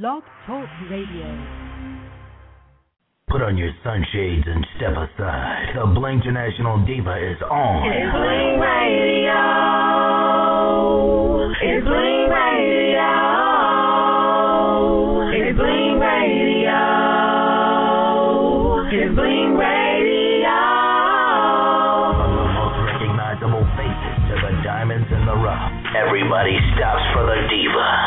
Blog Talk Radio. Put on your sunshades and step aside. The Bling International Diva is on. It's Bling Radio. It's Bling Radio. It's Bling Radio. It's Bling Radio. From the most recognizable faces to the diamonds in the rough. Everybody stops for the Diva.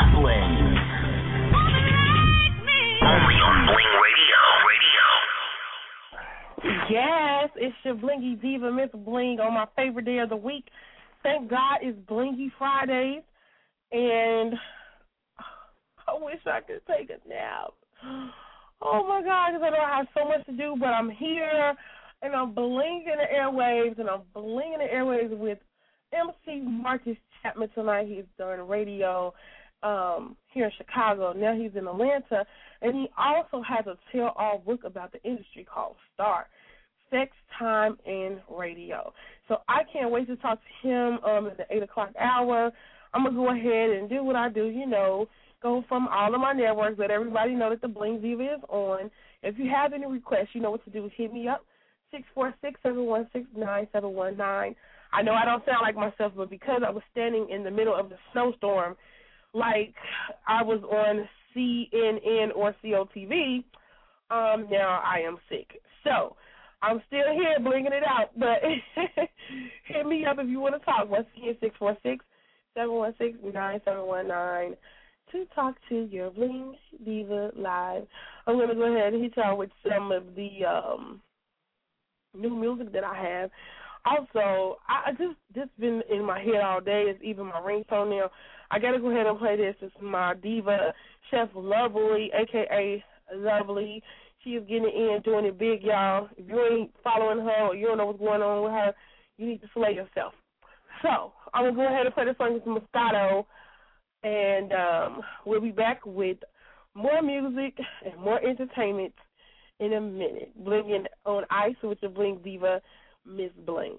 Yes, it's your Blingy Diva, Miss Bling, on my favorite day of the week. Thank God it's Blingy Fridays, and I wish I could take a nap. Oh my God, because I know I have so much to do, but I'm here, and I'm blinging the airwaves, and I'm blinging the airwaves with MC Marcus Chapman tonight. He's doing radio um, here in Chicago. Now he's in Atlanta, and he also has a tell-all book about the industry called Star. Sex, Time, and Radio. So I can't wait to talk to him um, at the 8 o'clock hour. I'm going to go ahead and do what I do, you know, go from all of my networks, let everybody know that the Bling Diva is on. If you have any requests, you know what to do. Hit me up, six four six seven one six nine seven one nine. I know I don't sound like myself, but because I was standing in the middle of the snowstorm, like I was on CNN or COTV, um, now I am sick. So I'm still here blinging it out, but hit me up if you want to talk. Once again, six four six seven one six nine seven one nine to talk to your Bling Diva live. I'm gonna go ahead and hit y'all with some of the um new music that I have. Also, I just just been in my head all day. It's even my ringtone now. I gotta go ahead and play this. It's my diva, Chef Lovely, aka Lovely. She is getting in, doing it big, y'all. If you ain't following her or you don't know what's going on with her, you need to slay yourself. So I'm gonna go ahead and play this song with Moscato, and um, we'll be back with more music and more entertainment in a minute. Blinging on ice with your Bling Diva, Miss Bling.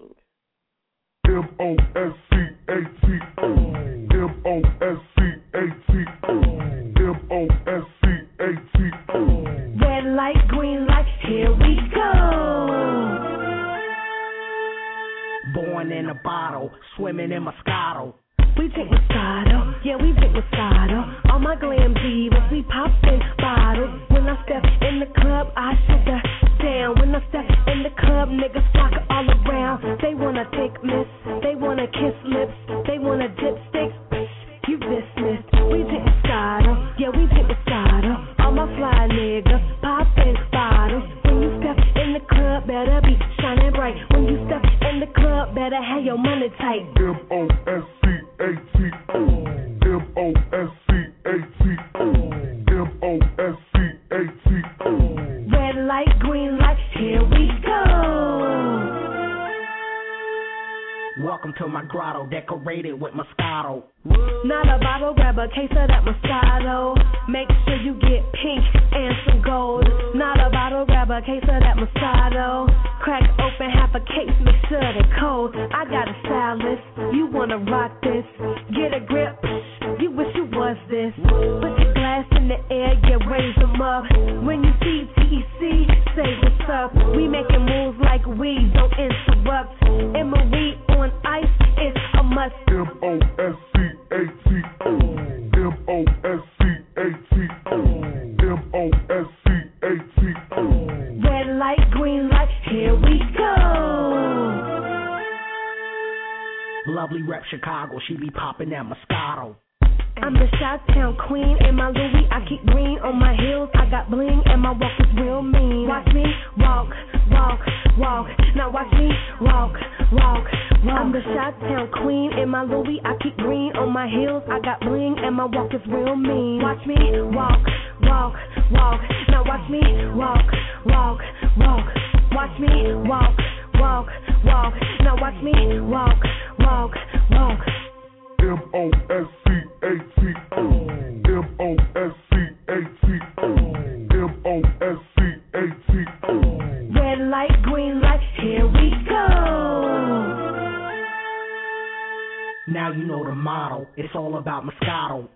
M O S C A T O. M O S C A T O. M O S C A T O. Red light, green light, here we go. Born in a bottle, swimming in Moscato. We drink Moscato, yeah, we drink Moscato. All my glam divas, we poppin' bottles. When I step in the club, I the down. When I step in the club, niggas flock all around. They wanna take miss, they wanna kiss lips, they wanna dipsticks. You dismissed. We drink Moscato, yeah, we drink Moscato. All my fly niggas poppin' bottles. When you step in the club, better be shining bright. When you step in the club, better have your money tight. M O S C A T O. M O S C Welcome to my grotto, decorated with Moscato. Not a bottle, grab a case of that Moscato. Make sure you get pink and some gold. Not a bottle, grab a case of that Moscato. Crack open half a case, make sure they cold. I got a stylist, you wanna rock this? Get a grip, you wish you was this. Put your glass in the air, yeah, raise them up. When you see TEC, say what's up. We making Chicago, she be popping that Moscato. I'm the Shot Town queen in my Louis. I keep green on my heels. I got bling and my walk is real mean. Watch me walk, walk, walk. Now watch me walk, walk, walk. I'm the Shot Town queen in my Louis. I keep green on my heels. I got bling and my walk is real mean. Watch me walk, walk, walk. Now watch me walk, walk, walk. Watch me walk, walk, walk. Now watch me walk, walk, walk. M O S C A T O. M O S C A T O. M O S C A T O. Red light, green light, here we go. Now you know the motto, it's all about Moscato.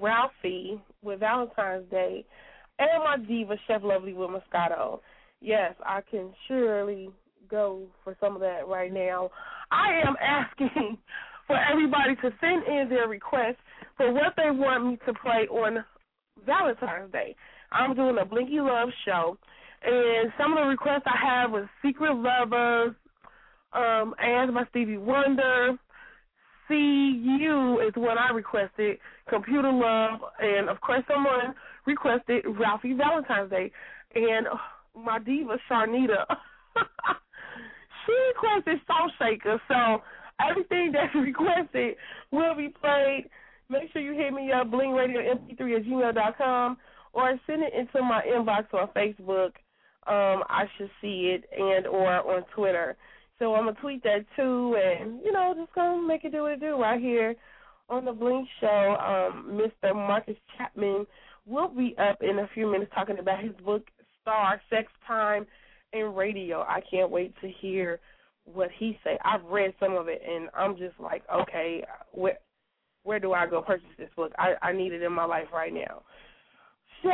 Ralphie with Valentine's Day, and my diva Chef Lovely with Moscato. Yes, I can surely go for some of that right now. I am asking for everybody to send in their requests for what they want me to play on Valentine's Day. I'm doing a Blinky Love show, and some of the requests I have was Secret Lovers, um, and by Stevie Wonder. See You is what I requested, Computer Love, and of course someone requested Ralphie Valentine's Day. And uh, my diva, Sharnita, she requested Soul Shaker. So everything that's requested will be played. Make sure you hit me up, blingradiomp3 at gmail dot com, or send it into my inbox on Facebook. Um, I should see it, and or on Twitter. So I'm gonna tweet that too, and you know, just gonna make it do what it do right here on the Bling Show. Um, Mr. Marcus Chapman will be up in a few minutes talking about his book Star, Sex, Time, and Radio. I can't wait to hear what he say. I've read some of it, and I'm just like, okay, where where do I go purchase this book? I I need it in my life right now. So,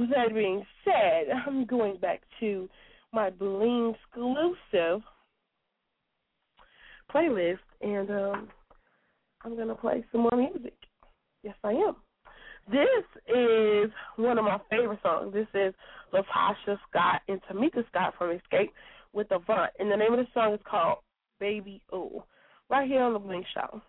with that being said, I'm going back to my Bling exclusive playlist, and um, I'm gonna play some more music. Yes, I am. This is one of my favorite songs. This is LaTasha Scott and Tamika Scott from Xscape with Avant, and the name of the song is called Baby Ooh. Right here on the Bling Show.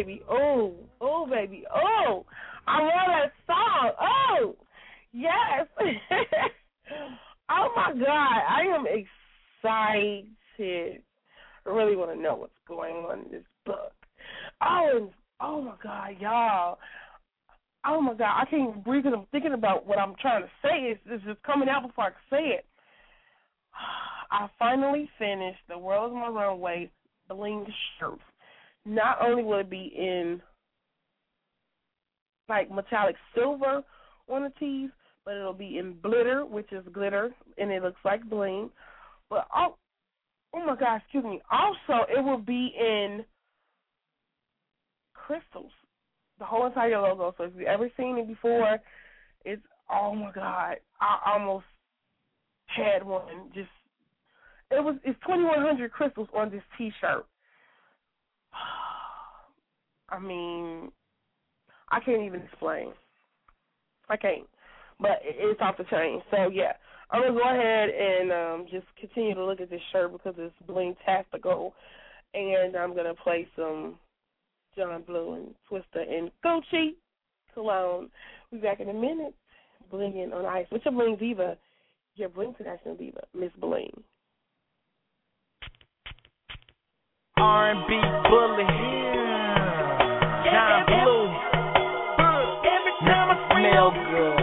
Baby. Oh, oh, baby. Oh, I love that song. Oh, yes. oh my God, I am excited. I really want to know what's going on in this book. Oh, and, oh my God, y'all. Oh my God, I can't even breathe because I'm thinking about what I'm trying to say. It's, it's just coming out before I can say it. I finally finished The World is My Runway Bling Shirt not only will it be in like metallic silver on the tees, but it'll be in glitter, which is glitter, and it looks like bling. But oh, oh my God, excuse me. Also, it will be in crystals, the whole entire logo. So if you've ever seen it before, it's oh my God, I almost had one. Just it was it's 2100 crystals on this T-shirt. I mean, I can't even explain. I can't. But it's off the chain. So yeah, I'm gonna go ahead and um just continue to look at this shirt because it's bling tastical, and I'm gonna play some John Blue and Twista and Gucci cologne. We'll be back in a minute. Blinging on ice. What's your bling diva? Your bling international diva, Miss Bling. R&B bully. John Blue. Every time I smell good.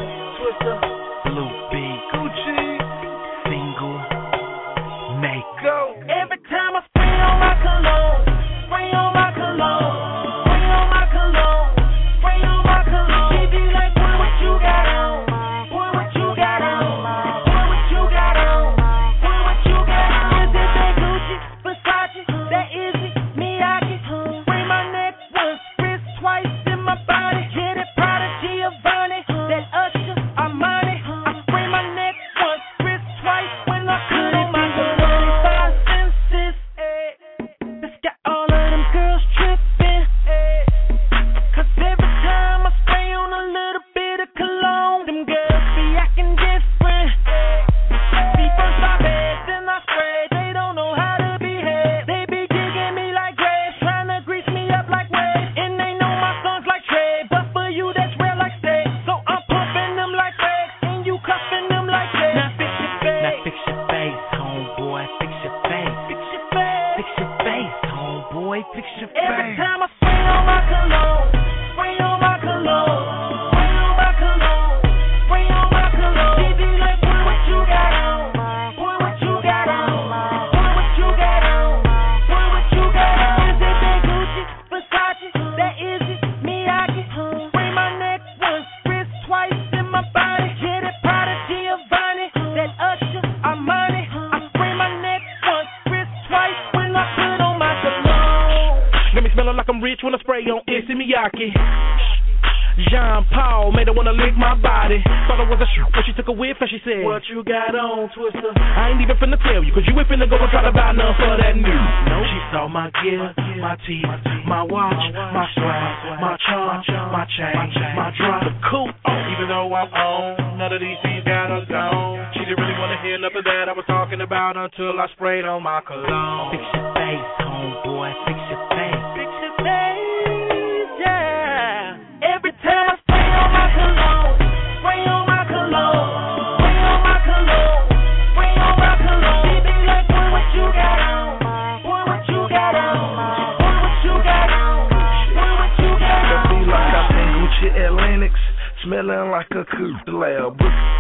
Took a whiff and she said, What you got on, Twista? I ain't even finna tell you, cause you ain't finna go and try to buy none for that new. No, she saw my gear, my teeth, my watch, my swag, my charm, my chain, my drop. Cool. Oh, even though I'm on, none of these things got her gone. She didn't really wanna hear nothing that I was talking about until I sprayed on my cologne. Fix your face, homeboy, fix your face. Fix your face, yeah. Every time smelling like a coop lab.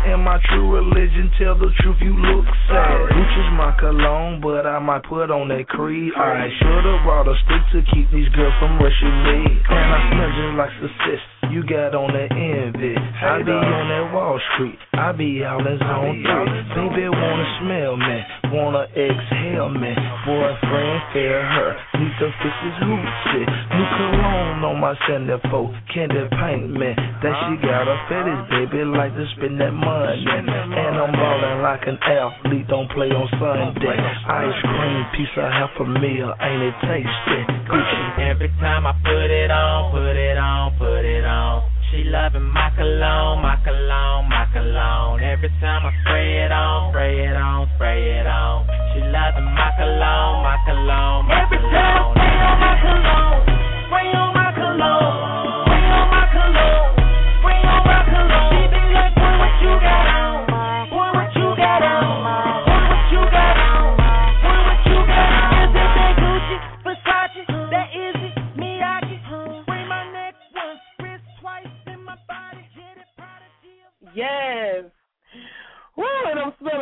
And my true religion, tell the truth, you look sad. Gucci's my cologne, but I might put on that creed. I should've brought a stick to keep these girls from rushing me. And I smell just like success. You got on that envy. I be on that Wall Street. I be out in zone three. Baby wanna smell me, wanna exhale me. Boyfriend, fair her, need to fix his hoochie. New cologne on my centerfold, candy paint me. That she got a fetish, baby, like to spend that money. And I'm ballin' like an athlete, don't play on Sunday. Ice cream, piece of half a meal, ain't it tasty? Gucci. Every time I put it on, put it on, put it on. She loving my cologne, my cologne, my cologne. Every time I spray it on, spray it on, spray it on. She loving my cologne, my cologne, my Every time I spray on my cologne,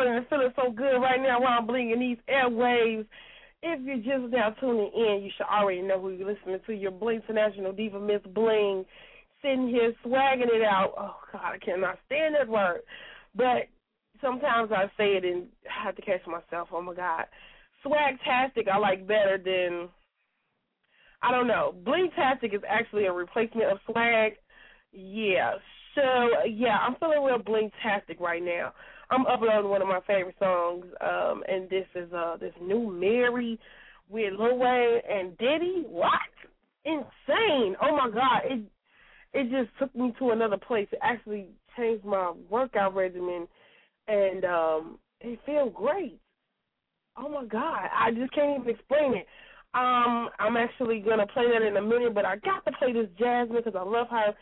and and feeling so good right now while I'm blinging these airwaves. If you're just now tuning in, you should already know who you're listening to. Your Bling International Diva Miss Bling, sitting here swagging it out. Oh God, I cannot stand that word. But sometimes I say it and I have to catch myself. Oh my God, swagtastic I like better than I don't know. Blingtastic is actually a replacement of swag. Yeah. So yeah, I'm feeling real blingtastic right now. I'm uploading one of my favorite songs, um, and this is uh this new Mary with Lil Wayne and Diddy. What? Insane! Oh my God! It it just took me to another place. It actually changed my workout regimen, and um, it feels great. Oh my God! I just can't even explain it. Um, I'm actually gonna play that in a minute, but I got to play this Jasmine because I love her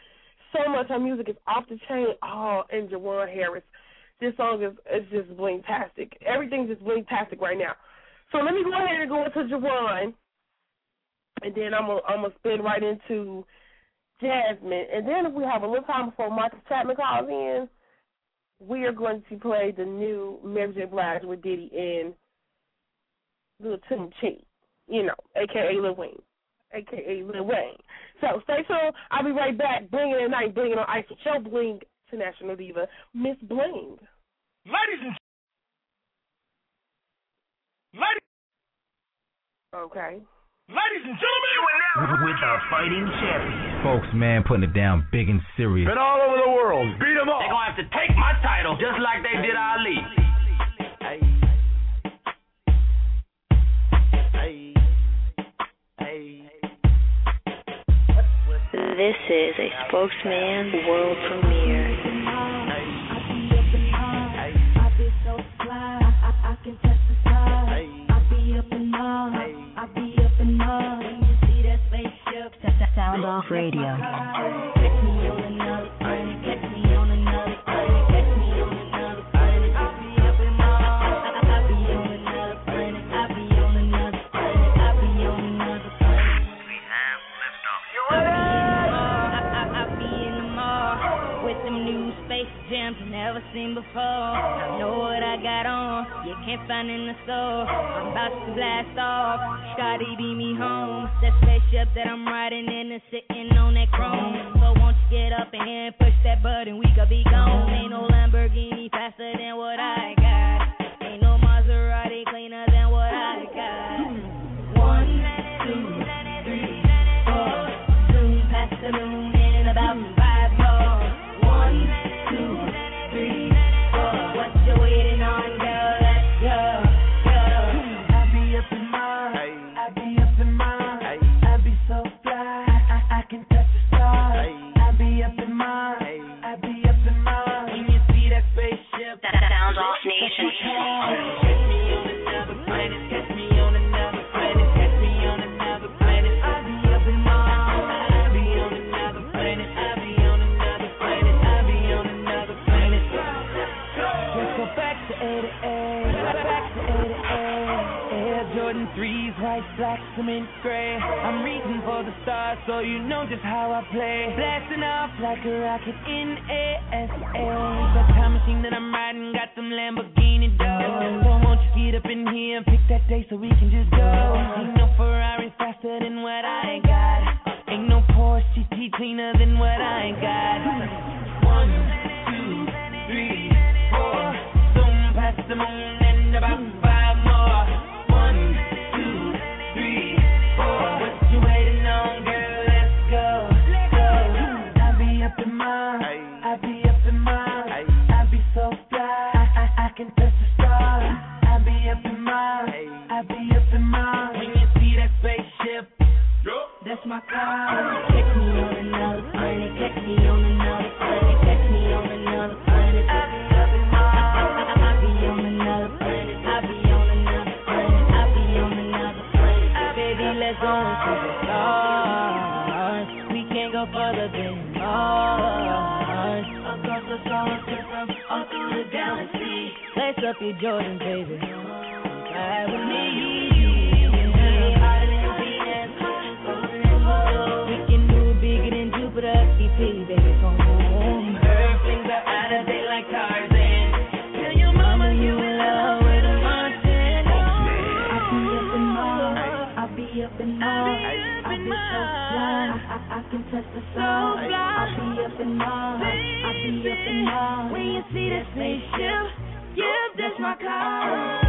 so much. Her music is off the chain. Oh, and Jawan Harris. This song is is just blingtastic. Everything's just blingtastic right now. So let me go ahead and go into Jawan, and then I'm gonna I'm gonna spin right into Jasmine, and then if we have a little time before Marcus Chapman calls in, we are going to play the new Mary J. Blige with Diddy and Lil Tim Chi, you know, aka Lil Wayne, aka Lil Wayne. So stay tuned. I'll be right back, bringing it at night, bringing on ice your bling to National Diva, Miss Bling. Ladies and ladies, Okay. ladies and gentlemen, With our fighting champion. Folks, man, putting it down big and serious. Been all over the world. Beat 'em up. They're gonna have to take my title just like they did Ali. This is a spokesman world premiere. Sound off radio. I seen before. I know what I got on, you can't find in the store. I'm about to blast off, Scotty beat me home. That spaceship that I'm riding in is sitting on that chrome. So won't you get up and push that button, we could be gone. Ain't no Lamborghini faster than what I black, gray. I'm reaching for the stars, so you know just how I play. Blasting off like a rocket in ASA. The time machine that I'm riding got some Lamborghini doors. So won't you get up in here and pick that day so we can just go? Ain't no Ferrari faster than what I ain't got. Ain't no Porsche GT cleaner than what I ain't got. One, two, three, four. Zoom past the moon my car. Catch me on another planet. Catch me on another planet. Catch me on another planet. I be on another planet. I be on another planet. I be on another planet. Baby, let's go into the stars. We can't go further than Mars. Across the all through the galaxy. Up your Jordan, baby. With me. I can touch the stars. Be up in Mars. I'll be up in Mars. When you see that spaceship, yeah, that's my car.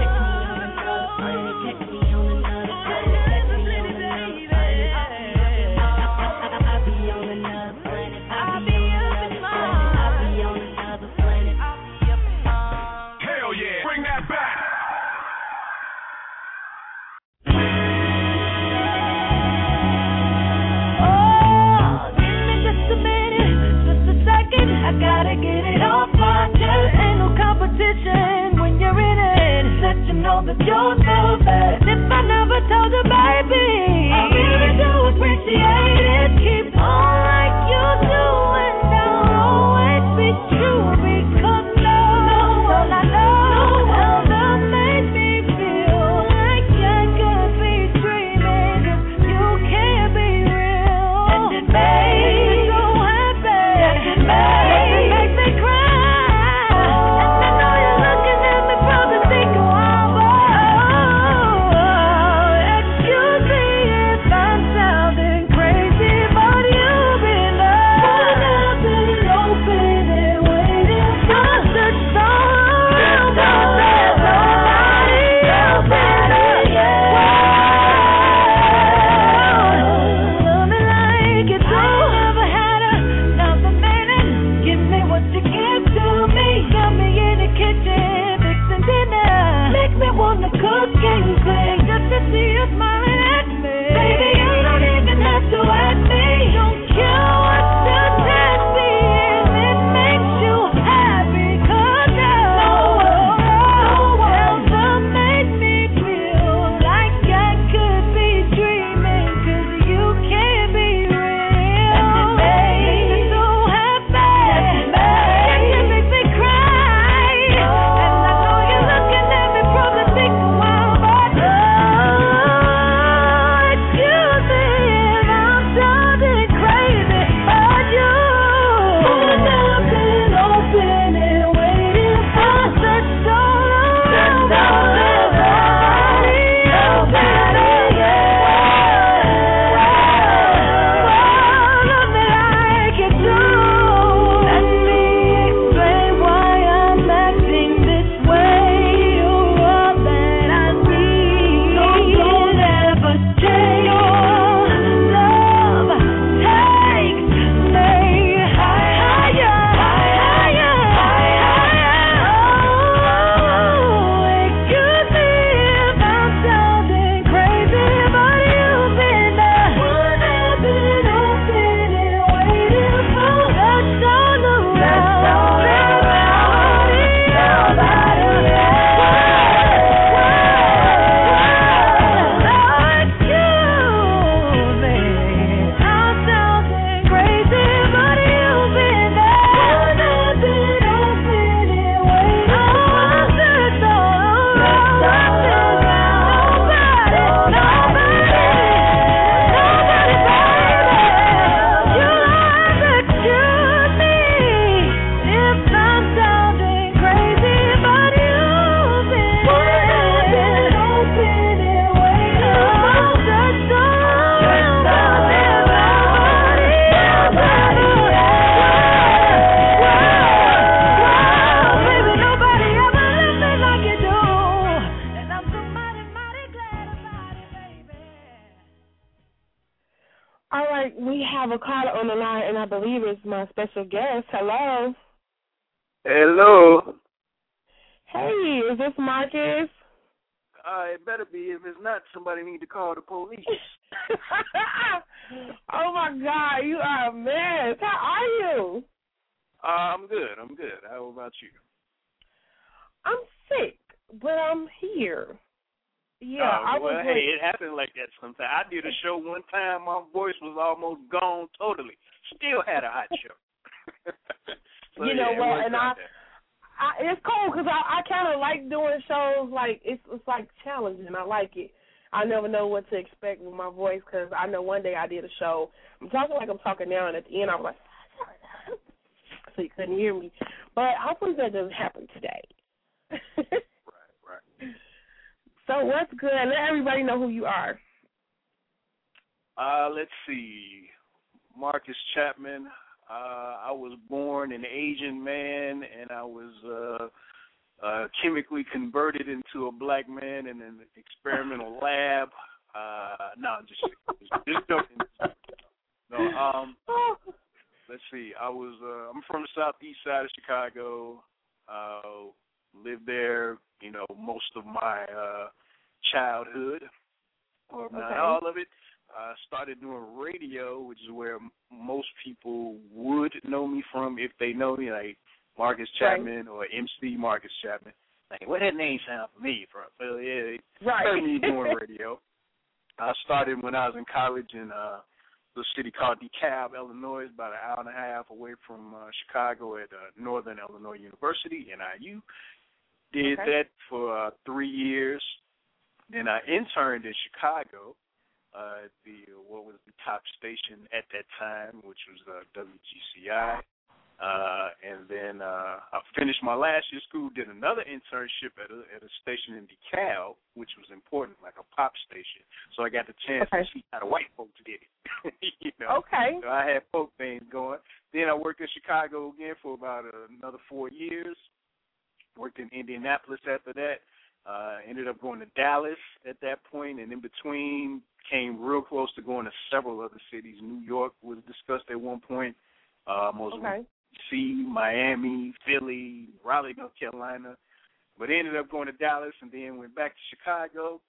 Know that you're the best. If I never told you, baby, know what to expect with my voice because I know one day I did a show. I'm talking like I'm talking now, and at the end I was like, so you couldn't hear me. But hopefully that doesn't happen today. right, right. So what's good? Let everybody know who you are. Uh, let's see. Marcus Chapman. Uh, I was born an Asian man, and I was uh, uh, chemically converted into a black man in an experimental lab. Uh, no, just just, joking. No, um, let's see. I was uh, I'm from the southeast side of Chicago. Uh, lived there, you know, most of my uh, childhood, or not Okay. all of it. I started doing radio, which is where m- most people would know me from if they know me, like Marcus Right. Chapman or MC Marcus Chapman. Like, what that name sound familiar from? Well, yeah, Right. heard me doing radio. I started when I was in college in uh, the city called DeKalb, Illinois, about an hour and a half away from uh, Chicago at uh, Northern Illinois University, NIU. Did Okay. that for uh, three years. Then I interned in Chicago uh, at the what was the top station at that time, which was uh, WGCI. Uh, and then uh, I finished my last year of school, did another internship at a, at a station in DeKalb, which was important, like a pop station. So I got the chance Okay. to see how the white folks did it. you know, Okay. so I had folk things going. Then I worked in Chicago again for about another four years. Worked in Indianapolis after that. Uh, ended up going to Dallas at that point, and in between came real close to going to several other cities. New York was discussed at one point. Uh, most Okay. C, Miami, Philly, Raleigh, North Carolina, but ended up going to Dallas and then went back to Chicago.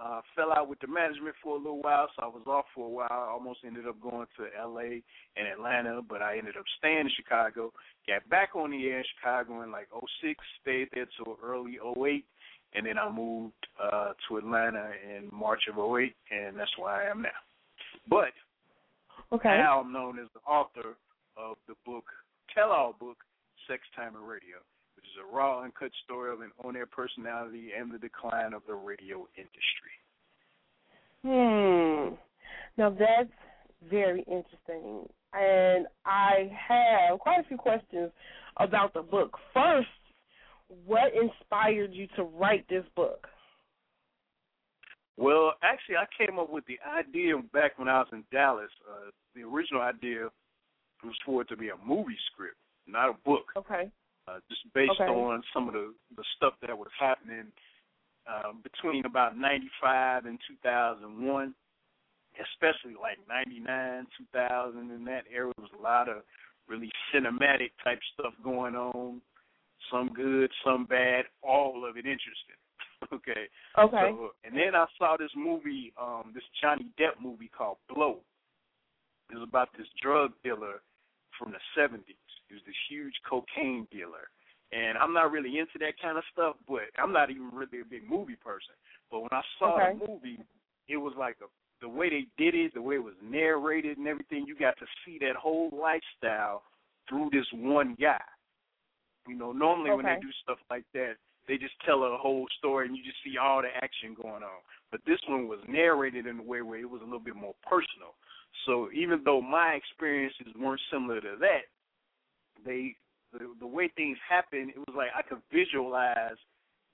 Uh, fell out with the management for a little while, so I was off for a while. I almost ended up going to LA and Atlanta, but I ended up staying in Chicago. Got back on the air in Chicago in like '06, stayed there till early '08, and then I moved uh, to Atlanta in March of '08, and that's where I am now. But Okay. now I'm known as the author of the book, tell all book, Sex Time and Radio, which is a raw, uncut story of an on air personality and the decline of the radio industry. Hmm. Now that's very interesting. And I have quite a few questions about the book. First, what inspired you to write this book? Well, actually, I came up with the idea back when I was in Dallas. Uh, the original idea was for it to be a movie script, not a book. Okay. uh, just based Okay. on some of the the stuff that was happening um, between about '95 and 2001, especially like '99, 2000, in that era was a lot of really cinematic type stuff going on. Some good, some bad, all of it interesting. okay. Okay. So, and then I saw this movie, um, this Johnny Depp movie called Blow. It was about this drug dealer from the seventies. He was this huge cocaine dealer. And I'm not really into that kind of stuff, but I'm not even really a big movie person. But when I saw Okay. the movie, it was like a, the way they did it, the way it was narrated and everything, you got to see that whole lifestyle through this one guy. You know, normally when they do stuff like that, they just tell a whole story and you just see all the action going on. But this one was narrated in a way where it was a little bit more personal. So even though my experiences weren't similar to that, they the, the way things happened, it was like I could visualize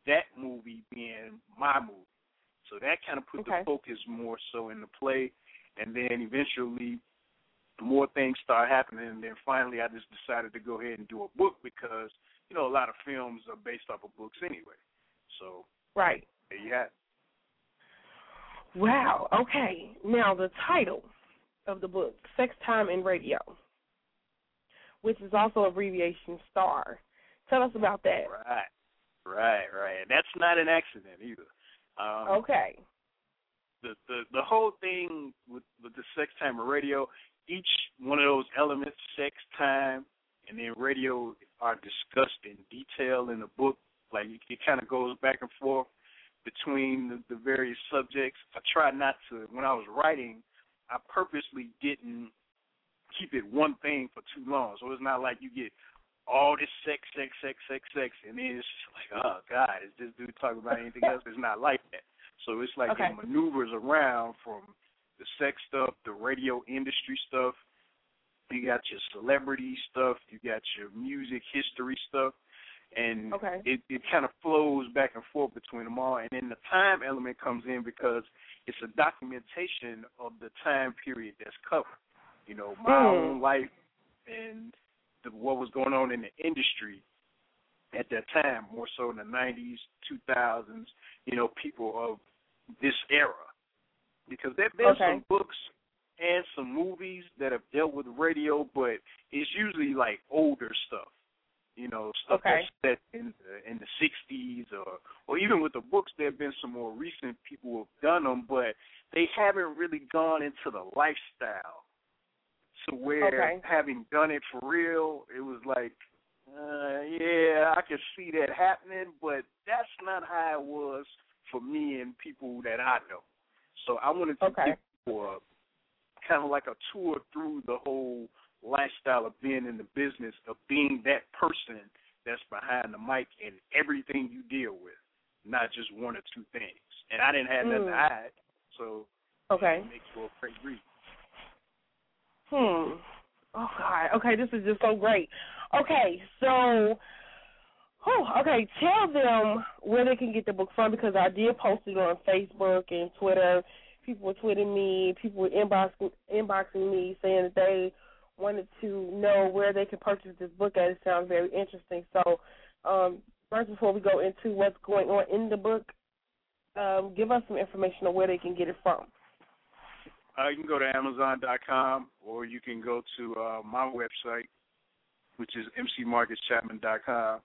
that movie being my movie. So that kind of put Okay. the focus more so in the play, and then eventually more things start happening, and then finally I just decided to go ahead and do a book because you know a lot of films are based off of books anyway. So Right. there you have it. Wow. Okay. Now the title. of the book, Sex Time and Radio, which is also abbreviation STAR. Tell us about that. Right, right, right. That's not an accident either. Um, okay. The the the whole thing with with the sex time and radio, each one of those elements, sex time, and then radio, are discussed in detail in the book. Like it kind of goes back and forth between the, the various subjects. I try not to when I was writing. I purposely didn't keep it one thing for too long. So it's not like you get all this sex, sex, sex, sex, sex, and then it's just like, oh God, is this dude talking about anything else? It's not like that. So it's like Okay. it maneuvers around from the sex stuff, the radio industry stuff. You got your celebrity stuff. You got your music history stuff, and Okay. it it kind of flows back and forth between them all. And then the time element comes in because it's a documentation of the time period that's covered. You know, my Mm. own life and the, what was going on in the industry at that time, more so in the 90s, 2000s, you know, people of this era. Because there, there's Okay. some books and some movies that have dealt with radio, but it's usually like older stuff. You know, stuff Okay. that's set in the, in the 60s or or even with the books, there have been some more recent people who have done them, but they haven't really gone into the lifestyle to where Okay. having done it for real, it was like, uh, yeah, I could see that happening, but that's not how it was for me and people that I know. So I wanted to Okay. give people a, kind of like a tour through the whole lifestyle of being in the business of being that person that's behind the mic and everything you deal with, not just one or two things. And I didn't have nothing to Mm. hide, so Okay. it makes for a great read. Hmm. Oh God. Okay, this is just so great. Okay, so, whew, okay, tell them where they can get the book from because I did post it on Facebook and Twitter. People were tweeting me. People were inboxing inboxing me saying that they wanted to know where they can purchase this book at. It sounds very interesting. So, um, first, before we go into what's going on in the book, um, give us some information on where they can get it from. Uh, you can go to Amazon.com or you can go to uh, my website, which is mcmarcuschapman.com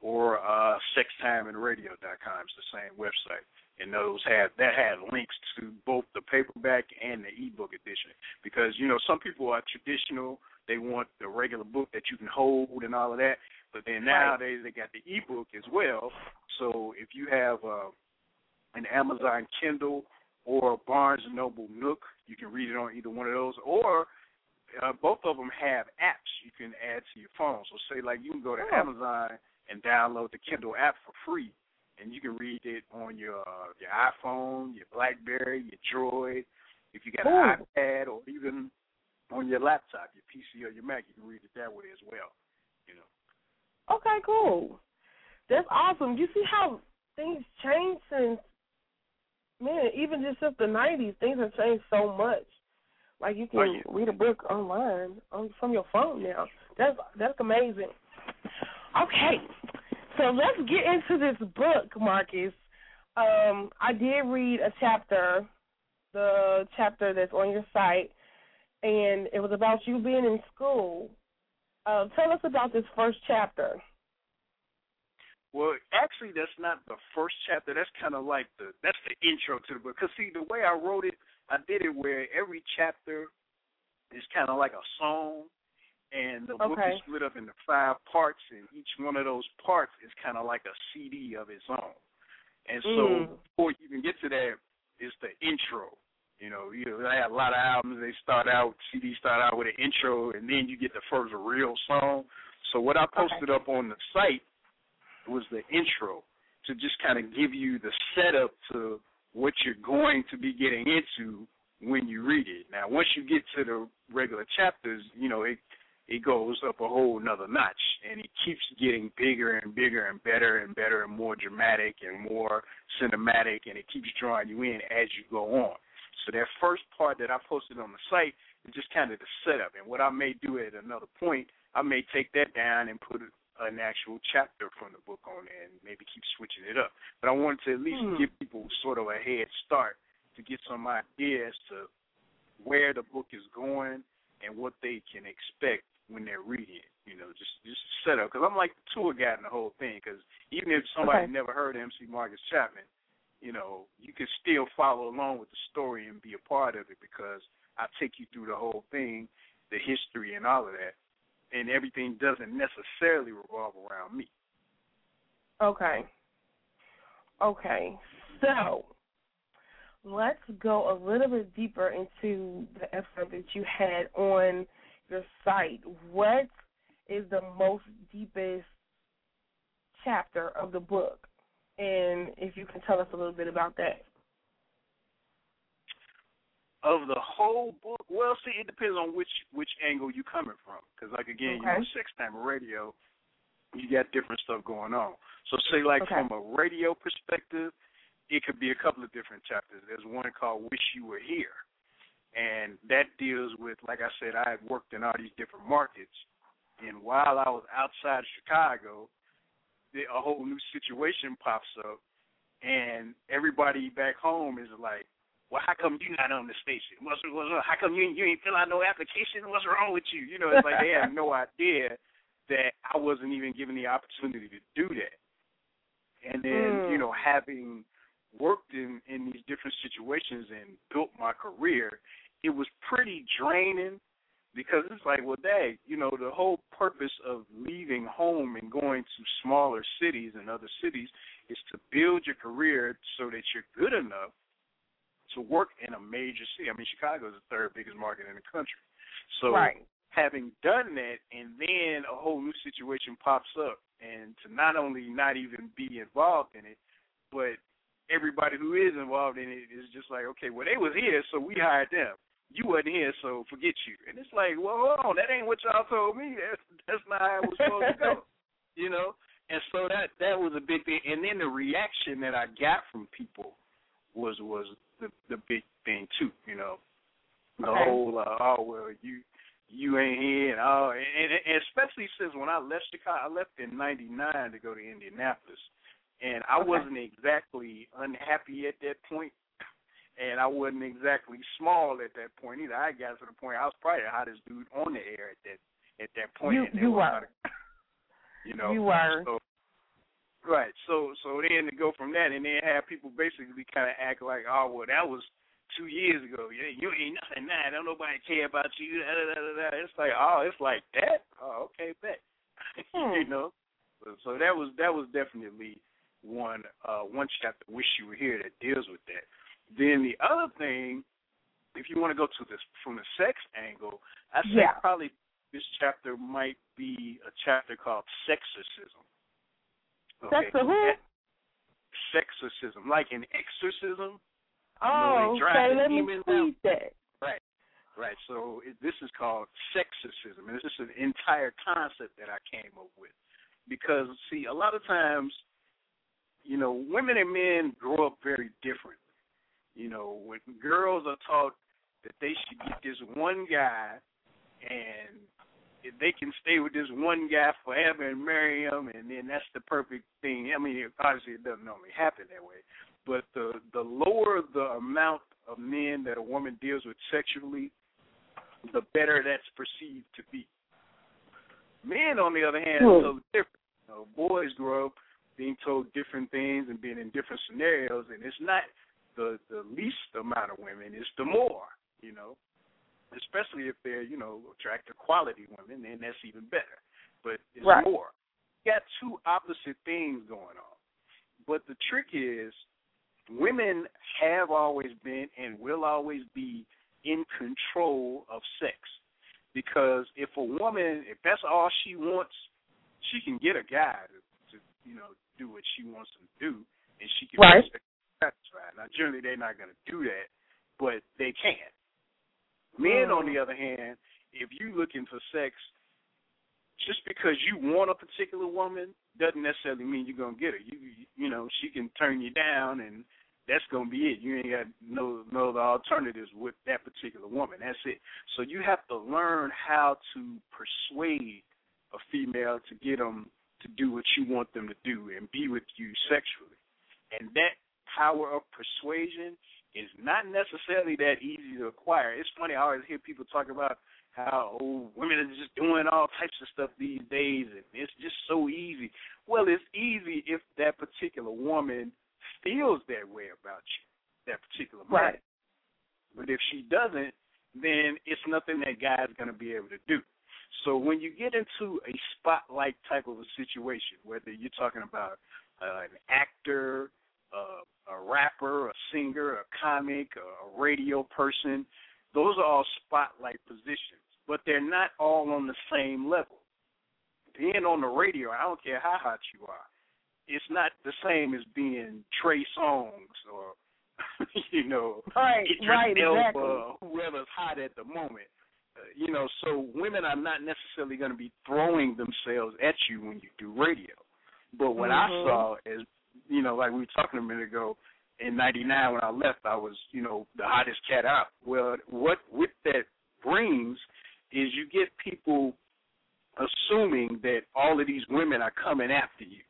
or uh, sextimeandradio.com. It's the same website. And those have that has links to both the paperback and the ebook edition. Because, you know, some people are traditional, they want the regular book that you can hold and all of that. But then nowadays they got the ebook as well. So if you have uh, an Amazon Kindle or a Barnes and Noble Nook. You can read it on either one of those, or uh, both of them have apps you can add to your phone. So, say like you can go to Oh. Amazon and download the Kindle app for free, and you can read it on your uh, your iPhone, your BlackBerry, your Droid. If you got an iPad, or even on your laptop, your PC or your Mac, you can read it that way as well. You know. Okay, cool. That's awesome. You see how things change since man, even just since the nineties, things have changed so much. Like you can Oh, yeah. read a book online on from your phone now. That's that's amazing. Okay. So let's get into this book, Marcus. Um, I did read a chapter, the chapter that's on your site, and it was about you being in school. Uh, tell us about this first chapter. Well, actually, that's not the first chapter. That's kind of like the that's the intro to the book. Cause see, the way I wrote it, I did it where every chapter is kind of like a song, and the book is split up into five parts, and each one of those parts is kind of like a CD of its own. And so, Mm. before you can get to that, it's the intro. You know, you know, I have a lot of albums. They start out CDs start out with an intro, and then you get the first real song. So what I posted up on the site was the intro to just kind of give you the setup to what you're going to be getting into when you read it. Now, once you get to the regular chapters, you know it it goes up a whole nother notch, and it keeps getting bigger and bigger and better and better and more dramatic and more cinematic, and it keeps drawing you in as you go on. So that first part that I posted on the site is just kind of the setup, and what I may do at another point, I may take that down and put an actual chapter from the book on there and maybe keep switching it up. But I wanted to at least Hmm. give people sort of a head start to get some ideas to where the book is going and what they can expect when they're reading it. You know, just just set up because I'm like the tour guide in the whole thing. Because even if somebody Okay. never heard of MC Marcus Chapman, you know, you can still follow along with the story and be a part of it because I take you through the whole thing, the history and all of that, and everything doesn't necessarily revolve around me. Okay. Okay. So let's go a little bit deeper into the effort that you had on your site. What is the most deepest chapter of the book? And if you can tell us a little bit about that. Of the whole book, well, see, it depends on which which angle you're coming from. Because, like again, you know, Okay. sex time radio, you got different stuff going on. So, say like Okay. from a radio perspective, it could be a couple of different chapters. There's one called "Wish You Were Here," and that deals with, like I said, I had worked in all these different markets, and while I was outside of Chicago, the, a whole new situation pops up, and everybody back home is like, "Well, how come you not on the station? What's what's up? How come you you ain't fill out no application? What's wrong with you?" You know, it's like they have no idea that I wasn't even given the opportunity to do that. And then, Mm. you know, having worked in in these different situations and built my career, it was pretty draining because it's like, well, dang, you know, the whole purpose of leaving home and going to smaller cities and other cities is to build your career so that you're good enough to work in a major city. I mean, Chicago is the third biggest market in the country. So Right. having done that and then a whole new situation pops up and to not only not even be involved in it, but everybody who is involved in it is just like, okay, well they was here, so we hired them. You wasn't here, so forget you. And it's like, well, hold on, that ain't what y'all told me. That's that's not how it was supposed to go. You know? And so that that was a big thing. And then the reaction that I got from people was was the the big thing too, you know. The Okay. whole uh, oh well you you ain't here and oh and, and especially since when I left Chicago I left in ninety nine to go to Indianapolis and I Okay. wasn't exactly unhappy at that point and I wasn't exactly small at that point either. I got to the point I was probably the hottest dude on the air at that at that point. You- were. You know. You were. So, right. So so then to go from that and then have people basically kind of act like, oh well, that was two years ago. Yeah, you ain't nothing now. Don't nobody care about you. Da, da, da, da, da. It's like, oh, it's like that. Oh, okay, bet. Hmm. you know. So, so that was that was definitely one uh one chapter. Wish you were here that deals with that. Then the other thing, if you want to go to this from the sex angle, I say Yeah. probably this chapter might be a chapter called sexorcism. That's the who? Sexorcism, like an exorcism. Oh, they drive okay. Let me tweet that. Right, right. So it, this is called sexorcism, and this is an entire concept that I came up with. Because see, a lot of times, you know, women and men grow up very different. You know, when girls are taught that they should get this one guy, and if they can stay with this one guy forever and marry him, and then that's the perfect thing. I mean, obviously it doesn't normally happen that way, but the the lower the amount of men that a woman deals with sexually, the better that's perceived to be. Men, on the other hand, Hmm. are so different. You know, boys grow up being told different things and being in different scenarios, and it's not the the least amount of women; it's the more. You know, especially if they're you know attractive quality women, then that's even better. But it's Right. more. You got two opposite things going on. But the trick is, women have always been and will always be in control of sex. Because if a woman, if that's all she wants, she can get a guy to, to you know, do what she wants him to do, and she can Right. Satisfied. Now, generally, they're not going to do that, but they can. Men, on the mm. other hand, if you're looking for sex, just because you want a particular woman doesn't necessarily mean you're gonna get her. You you know she can turn you down, and that's gonna be it. You ain't got no no other alternatives with that particular woman. That's it. So you have to learn how to persuade a female to get them to do what you want them to do and be with you sexually. And that power of persuasion is not necessarily that easy to acquire. It's funny, I always hear people talk about how oh, women are just doing all types of stuff these days and it's just so easy. Well, it's easy if that particular woman feels that way about you, that particular man. Right. But if she doesn't, then it's nothing that guy's going to be able to do. So when you get into a spotlight type of a situation, whether you're talking about uh, an actor, uh, a rapper, a singer, a comic, a radio person, those are all spotlight positions, but they're not all on the same level. Being on the radio, I don't care how hot you are, it's not the same as being Trey Songz or you know, right, Idris right, Elba, exactly. whoever's hot at the moment. Uh, you know, so women are not necessarily going to be throwing themselves at you when you do radio. But what I Mhm. saw is, you know, like we were talking a minute ago, in '99 when I left, I was, you know, the hottest cat out. Well, what with that brings is you get people assuming that all of these women are coming after you.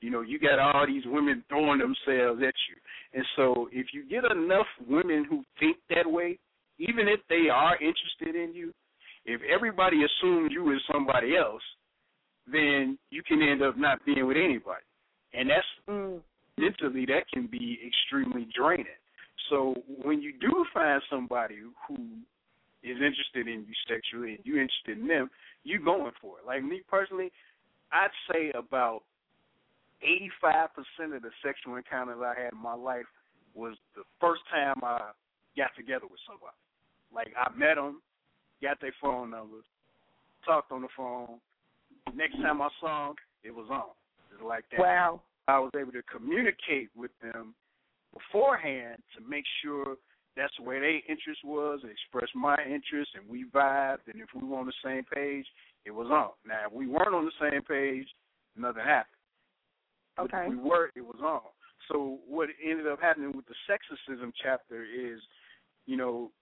You know, you got all these women throwing themselves at you. And so if you get enough women who think that way, even if they are interested in you, if everybody assumes you is somebody else, then you can end up not being with anybody. And that's Mm. mentally that can be extremely draining. So when you do find somebody who is interested in you sexually and you're interested in them, you're going for it. Like me personally, I'd say about eighty five percent of the sexual encounters I had in my life was the first time I got together with somebody. Like I met them, got their phone numbers, talked on the phone. Next time I saw them, it was on. It like that. Wow. I was able to communicate with them beforehand to make sure that's where their interest was, express my interest, and we vibed. And if we were on the same page, it was on. Now, if we weren't on the same page, nothing happened. But Okay. if we were, it was on. So what ended up happening with the sexorcism chapter is, you know,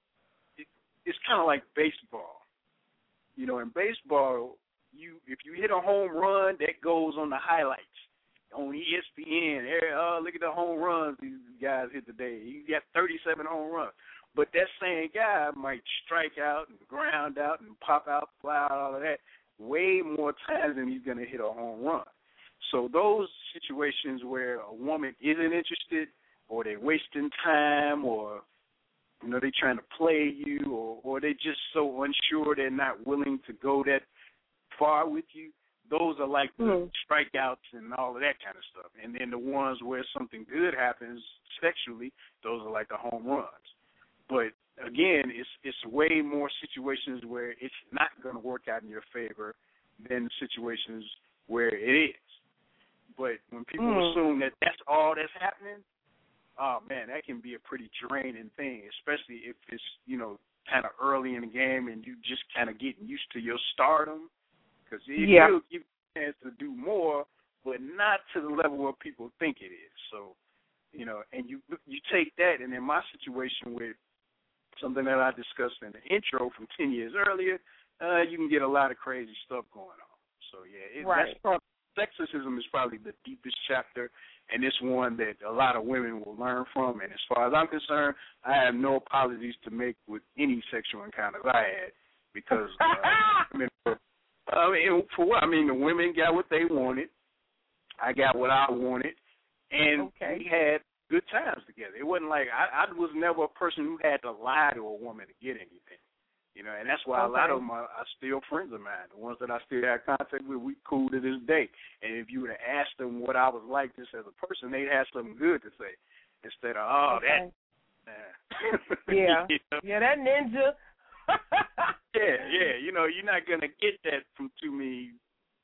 it, it's kind of like baseball. You know, in baseball, you if you hit a home run, that goes on the highlights on ESPN. Hey, oh, look at the home runs these guys hit today. He got 37 home runs. But that same guy might strike out and ground out and pop out, fly out, all of that way more times than he's going to hit a home run. So those situations where a woman isn't interested, or they're wasting time, or you know they're trying to play you, or or they're just so unsure they're not willing to go that far with you. Those are like the Mhm. strikeouts and all of that kind of stuff. And then the ones where something good happens sexually, those are like the home runs. But again, it's it's way more situations where it's not going to work out in your favor than situations where it is. But when people Mm. assume that that's all that's happening, oh man, that can be a pretty draining thing, especially if it's you know kind of early in the game and you just kind of getting used to your stardom, because it Yeah. will give you a chance to do more, but not to the level where people think it is. So, you know, and you you take that, and in my situation with something that I discussed in the intro from ten years earlier, uh, you can get a lot of crazy stuff going on. So yeah, it, Right. that's probably, sexorcism is probably the deepest chapter, and it's one that a lot of women will learn from. And as far as I'm concerned, I have no apologies to make with any sexual encounters I had because uh, women were, I mean, for what? I mean, the women got what they wanted. I got what I wanted, and Okay. we had good times together. It wasn't like I, I was never a person who had to lie to a woman to get anything. You know, and that's why a lot of them are, are still friends of mine. The ones that I still have contact with, we cool to this day. And if you would have asked them what I was like just as a person, they'd have something good to say instead of oh Okay. that. Yeah. you know? Yeah, that ninja. Yeah, yeah. You know, you're not gonna get that from too many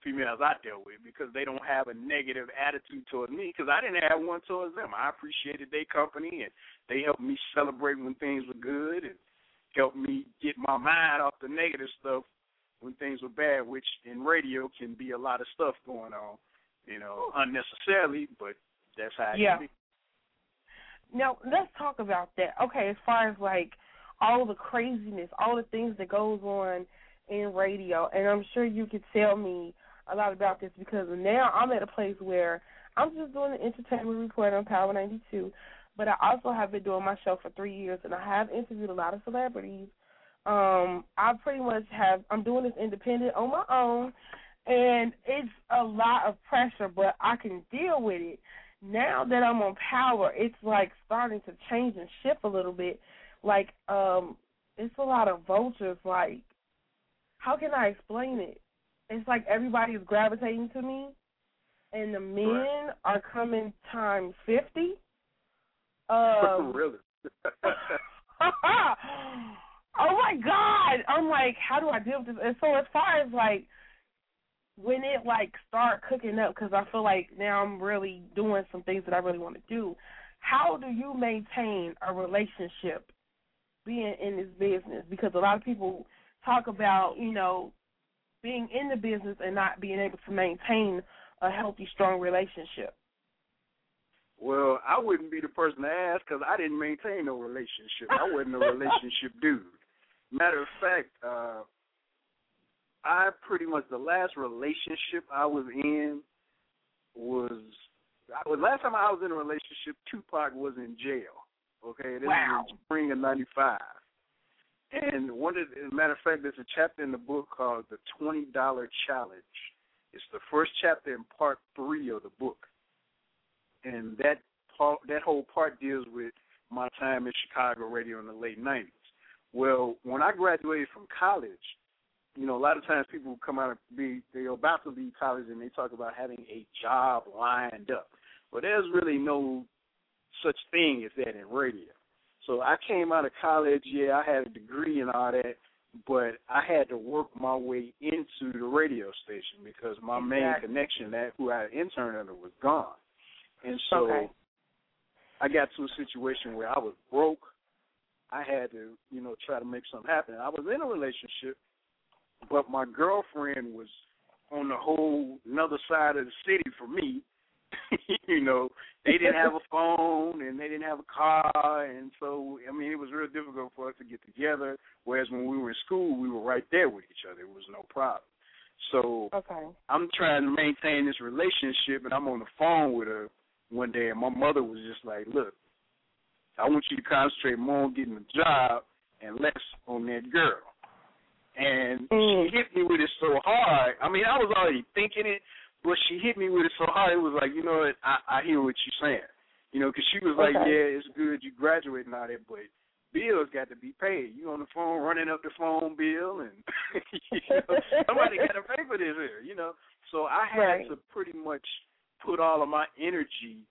females I dealt with because they don't have a negative attitude towards me because I didn't have one towards them. I appreciated their company and they helped me celebrate when things were good and helped me get my mind off the negative stuff when things were bad, which in radio can be a lot of stuff going on, you know, unnecessarily, but that's how it Yeah. can be. Now let's talk about that. Okay, as far as like all the craziness, all the things that goes on in radio, and I'm sure you could tell me a lot about this because now I'm at a place where I'm just doing the entertainment report on Power 92, but I also have been doing my show for three years, and I have interviewed a lot of celebrities. Um, I pretty much have. I'm doing this independent on my own, and it's a lot of pressure, but I can deal with it. Now that I'm on power, it's like starting to change and shift a little bit. Like, um, it's a lot of vultures. Like, how can I explain it? It's like everybody is gravitating to me, and the men Right. are coming times fifty. Um, really? oh my god! I'm like, how do I deal with this? And so as far as like when it like start cooking up, because I feel like now I'm really doing some things that I really want to do. How do you maintain a relationship being in this business? Because a lot of people talk about you know being in the business and not being able to maintain a healthy, strong relationship. Well, I wouldn't be the person to ask because I didn't maintain no relationship. I wasn't a relationship dude. Matter of fact, uh, I pretty much the last relationship I was in was I was last time I was in a relationship. Tupac was in jail. Okay, this Wow. was spring of '95. And one of the, as a matter of fact, there's a chapter in the book called "The Twenty Dollar Challenge." It's the first chapter in part three of the book and that part, that whole part deals with my time in Chicago radio in the late '90s. Well, when I graduated from college, you know, a lot of times people come out of be they're about to leave college and they talk about having a job lined up. But there's really no such thing as that in radio. So I came out of college, yeah, I had a degree and all that, but I had to work my way into the radio station because my main connection, that who I interned under, was gone. And so Okay. I got to a situation where I was broke. I had to, you know, try to make something happen. I was in a relationship, but my girlfriend was on the whole another side of the city for me. you know, they didn't have a phone and they didn't have a car, and so I mean, it was real difficult for us to get together. Whereas when we were in school, we were right there with each other. It was no problem. So Okay. I'm trying to maintain this relationship, and I'm on the phone with her one day, and my mother was just like, "Look, I want you to concentrate more on getting a job and less on that girl." And Mm. she hit me with it so hard. I mean, I was already thinking it, but she hit me with it so hard. It was like, you know what? I, I hear what you're saying. You know, because she was like, Okay. "Yeah, it's good you graduate and all that, but." Bills got to be paid. You on the phone running up the phone bill, and you know, somebody got to pay for this here. You know, so I had Right. to pretty much put all of my energy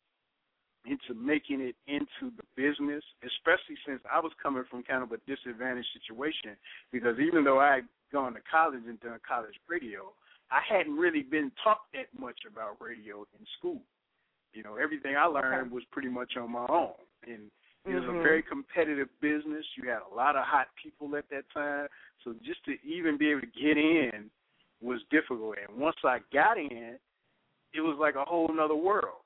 into making it into the business, especially since I was coming from kind of a disadvantaged situation. Because even though I had gone to college and done college radio, I hadn't really been taught that much about radio in school. You know, everything I learned was pretty much on my own, and it was a Mhm. very competitive business. You had a lot of hot people at that time, so just to even be able to get in was difficult. And once I got in, it was like a whole nother world.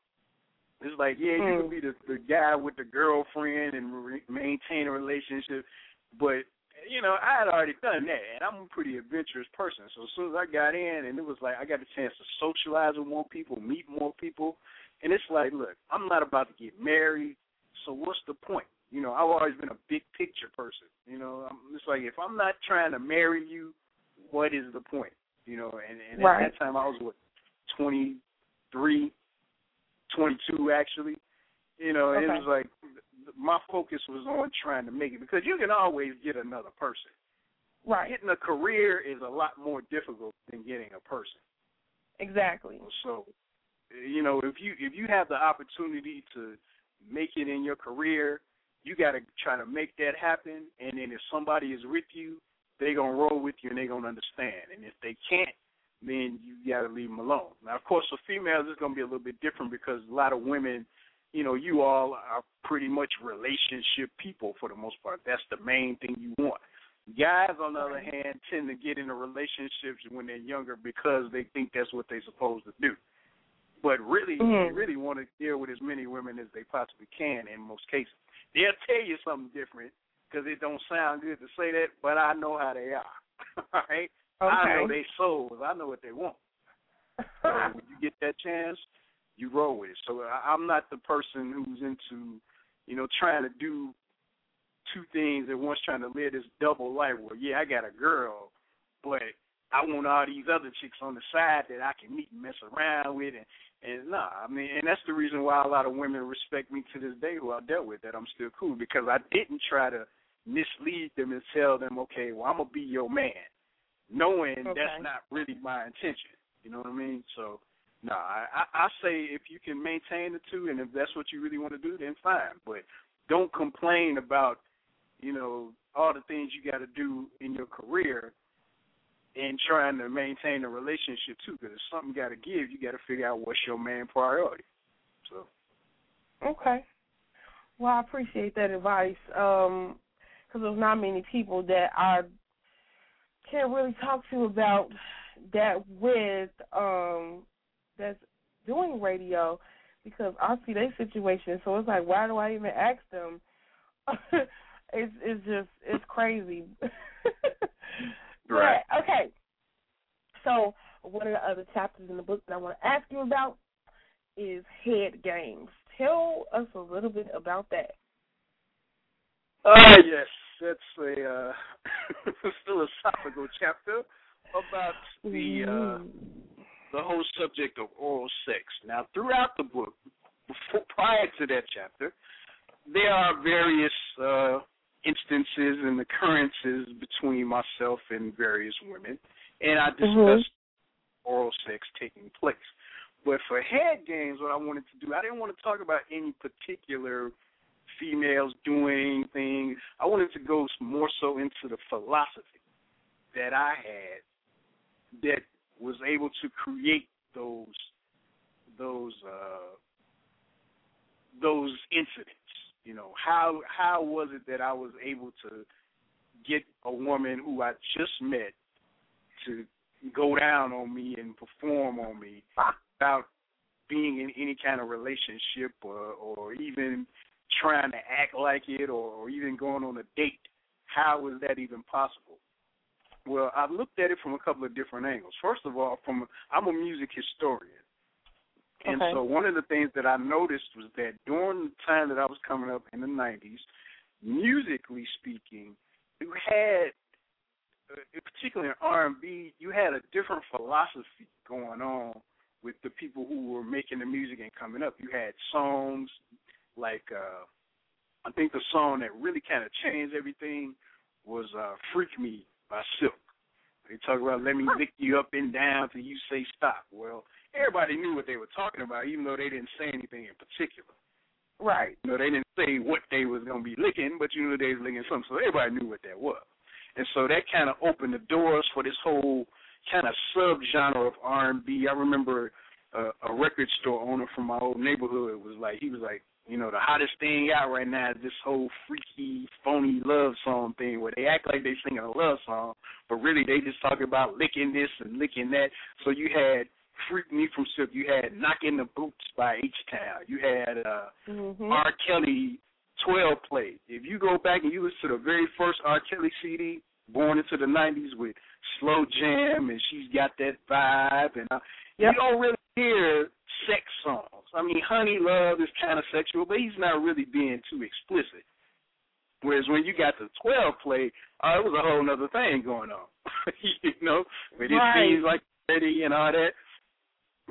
It's like, yeah, you Mm. can be the the guy with the girlfriend and re- maintain a relationship, but you know, I had already done that, and I'm a pretty adventurous person. So as soon as I got in, and it was like I got a chance to socialize with more people, meet more people, and it's like, look, I'm not about to get married, so what's the point? You know, I've always been a big picture person. You know, I'm it's like if I'm not trying to marry you, what is the point? You know, and, and Right. at that time I was what, 23, 22 actually. You know, and it was like my focus was on trying to make it because you can always get another person. Right. Getting a career is a lot more difficult than getting a person. Exactly. So, you know, if you if you have the opportunity to make it in your career, you got to try to make that happen. And then if somebody is with you, they gonna roll with you and they gonna understand. And if they can't, then you got to leave them alone. Now, of course, for females, it's gonna be a little bit different because a lot of women, you know, you all are pretty much relationship people for the most part. That's the main thing you want. Guys, on the other hand, tend to get into relationships when they're younger because they think that's what they're supposed to do. But really, Mhm. they really want to deal with as many women as they possibly can in most cases. They'll tell you something different because it don't sound good to say that, but I know how they are. All right? I know Okay. they souls. I know what they want. So when you get that chance, you roll with it. So I, I'm not the person who's into, you know, trying to do two things at once, trying to live this double life. Where yeah, I got a girl, but I want all these other chicks on the side that I can meet and mess around with, and and nah, I mean, and that's the reason why a lot of women respect me to this day who I dealt with that I'm still cool because I didn't try to mislead them and tell them, okay, well I'm gonna be your man, knowing Okay. that's not really my intention. You know what I mean? So, no, I, I I say if you can maintain the two, and if that's what you really want to do, then fine. But don't complain about, you know, all the things you got to do in your career and trying to maintain a relationship too. Because if something got to give, you got to figure out what's your main priority. So, Okay. Well, I appreciate that advice. Um, because there's not many people that I can't really talk to about that with um that's doing radio because I see their situation. So it's like, why do I even ask them? it's it's just it's crazy. Right. But, okay. So one of the other chapters in the book that I want to ask you about is head games. Tell us a little bit about that. uh, yes, that's a uh, philosophical chapter about the uh, the whole subject of oral sex. Now, throughout the book, before, prior to that chapter, there are various uh, instances and occurrences between myself and various women, and I discussed oral sex taking place. But for head games, what I wanted to do, I didn't want to talk about any particular females doing things. I wanted to go more so into the philosophy that I had that was able to create those those uh those incidents. You know, how how was it that I was able to get a woman who I just met to go down on me and perform on me without being in any kind of relationship or or even trying to act like it or, or even going on a date. How was that even possible? Well, I've looked at it from a couple of different angles. First of all, from I'm a music historian. And Okay. so one of the things that I noticed was that during the time that I was coming up in the 90s, musically speaking, you had, uh, particularly in R&B, you had a different philosophy going on with the people who were making the music and coming up. You had songs like, uh, I think the song that really kind of changed everything was uh, "Freak Me" by Silk. They talk about "Let me lick you up and down till you say stop." Well, everybody knew what they were talking about, even though they didn't say anything in particular. Right. You know, they didn't say what they was gonna be licking, but you knew they was licking something, so everybody knew what that was. And so that kind of opened the doors for this whole kind of subgenre of R and B. I remember uh, a record store owner from my old neighborhood was like, he was like, you know, the hottest thing out right now is this whole freaky, phony love song thing where they act like they singing a love song, but really they just talking about licking this and licking that. So you had Freak Me from Silk, you had Knocking the Boots by H Town, you had uh Mm-hmm. R. Kelly 12 play. If you go back and you listen to the very first R. Kelly CD, born into the 90s with Slow Jam, and she's got that vibe, and uh, you don't really hear sex songs. I mean, Honey Love is kind of sexual, but he's not really being too explicit. Whereas when you got the 12 play, uh, it was a whole other thing going on. you know, with his Right. scenes like Eddie and all that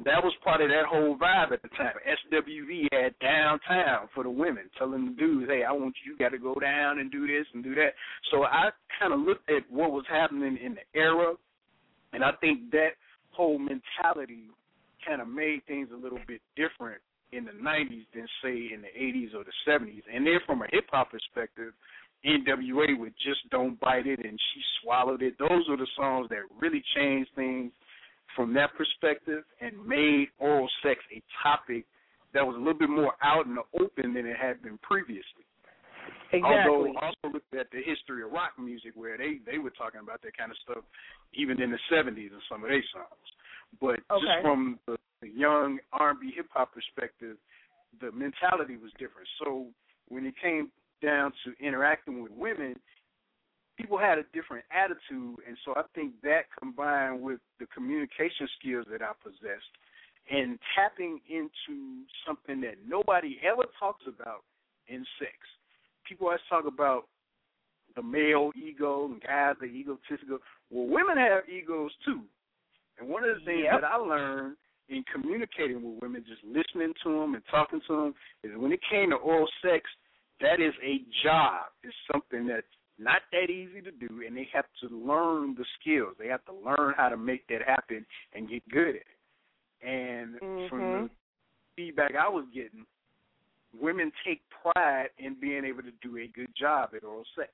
that was part of that whole vibe at the time. SWV had downtown for the women, telling the dudes, "Hey, I want you, you got to go down and do this and do that." So I kind of looked at what was happening in the era, and I think that whole mentality kind of made things a little bit different in the '90s than say in the '80s or the '70s. And then from a hip hop perspective, NWA with "Just Don't Bite It" and "She Swallowed It," those were the songs that really changed things from that perspective and made oral sex a topic that was a little bit more out in the open than it had been previously. Exactly. Although also looked at the history of rock music where they they were talking about that kind of stuff even in the seventies in some of their songs. But Okay. just from the, the young R and B hip hop perspective, the mentality was different. So when it came down to interacting with women, people had a different attitude, and so I think that combined with the communication skills that I possessed and tapping into something that nobody ever talks about in sex. People always talk about the male ego and guys the egotistical. Well, women have egos too. And one of the things Yep. that I learned in communicating with women, just listening to them and talking to them, is when it came to oral sex, that is a job. It's something that's not that easy to do, and they have to learn the skills. They have to learn how to make that happen and get good at it. And from Mhm. the feedback I was getting, women take pride in being able to do a good job at oral sex.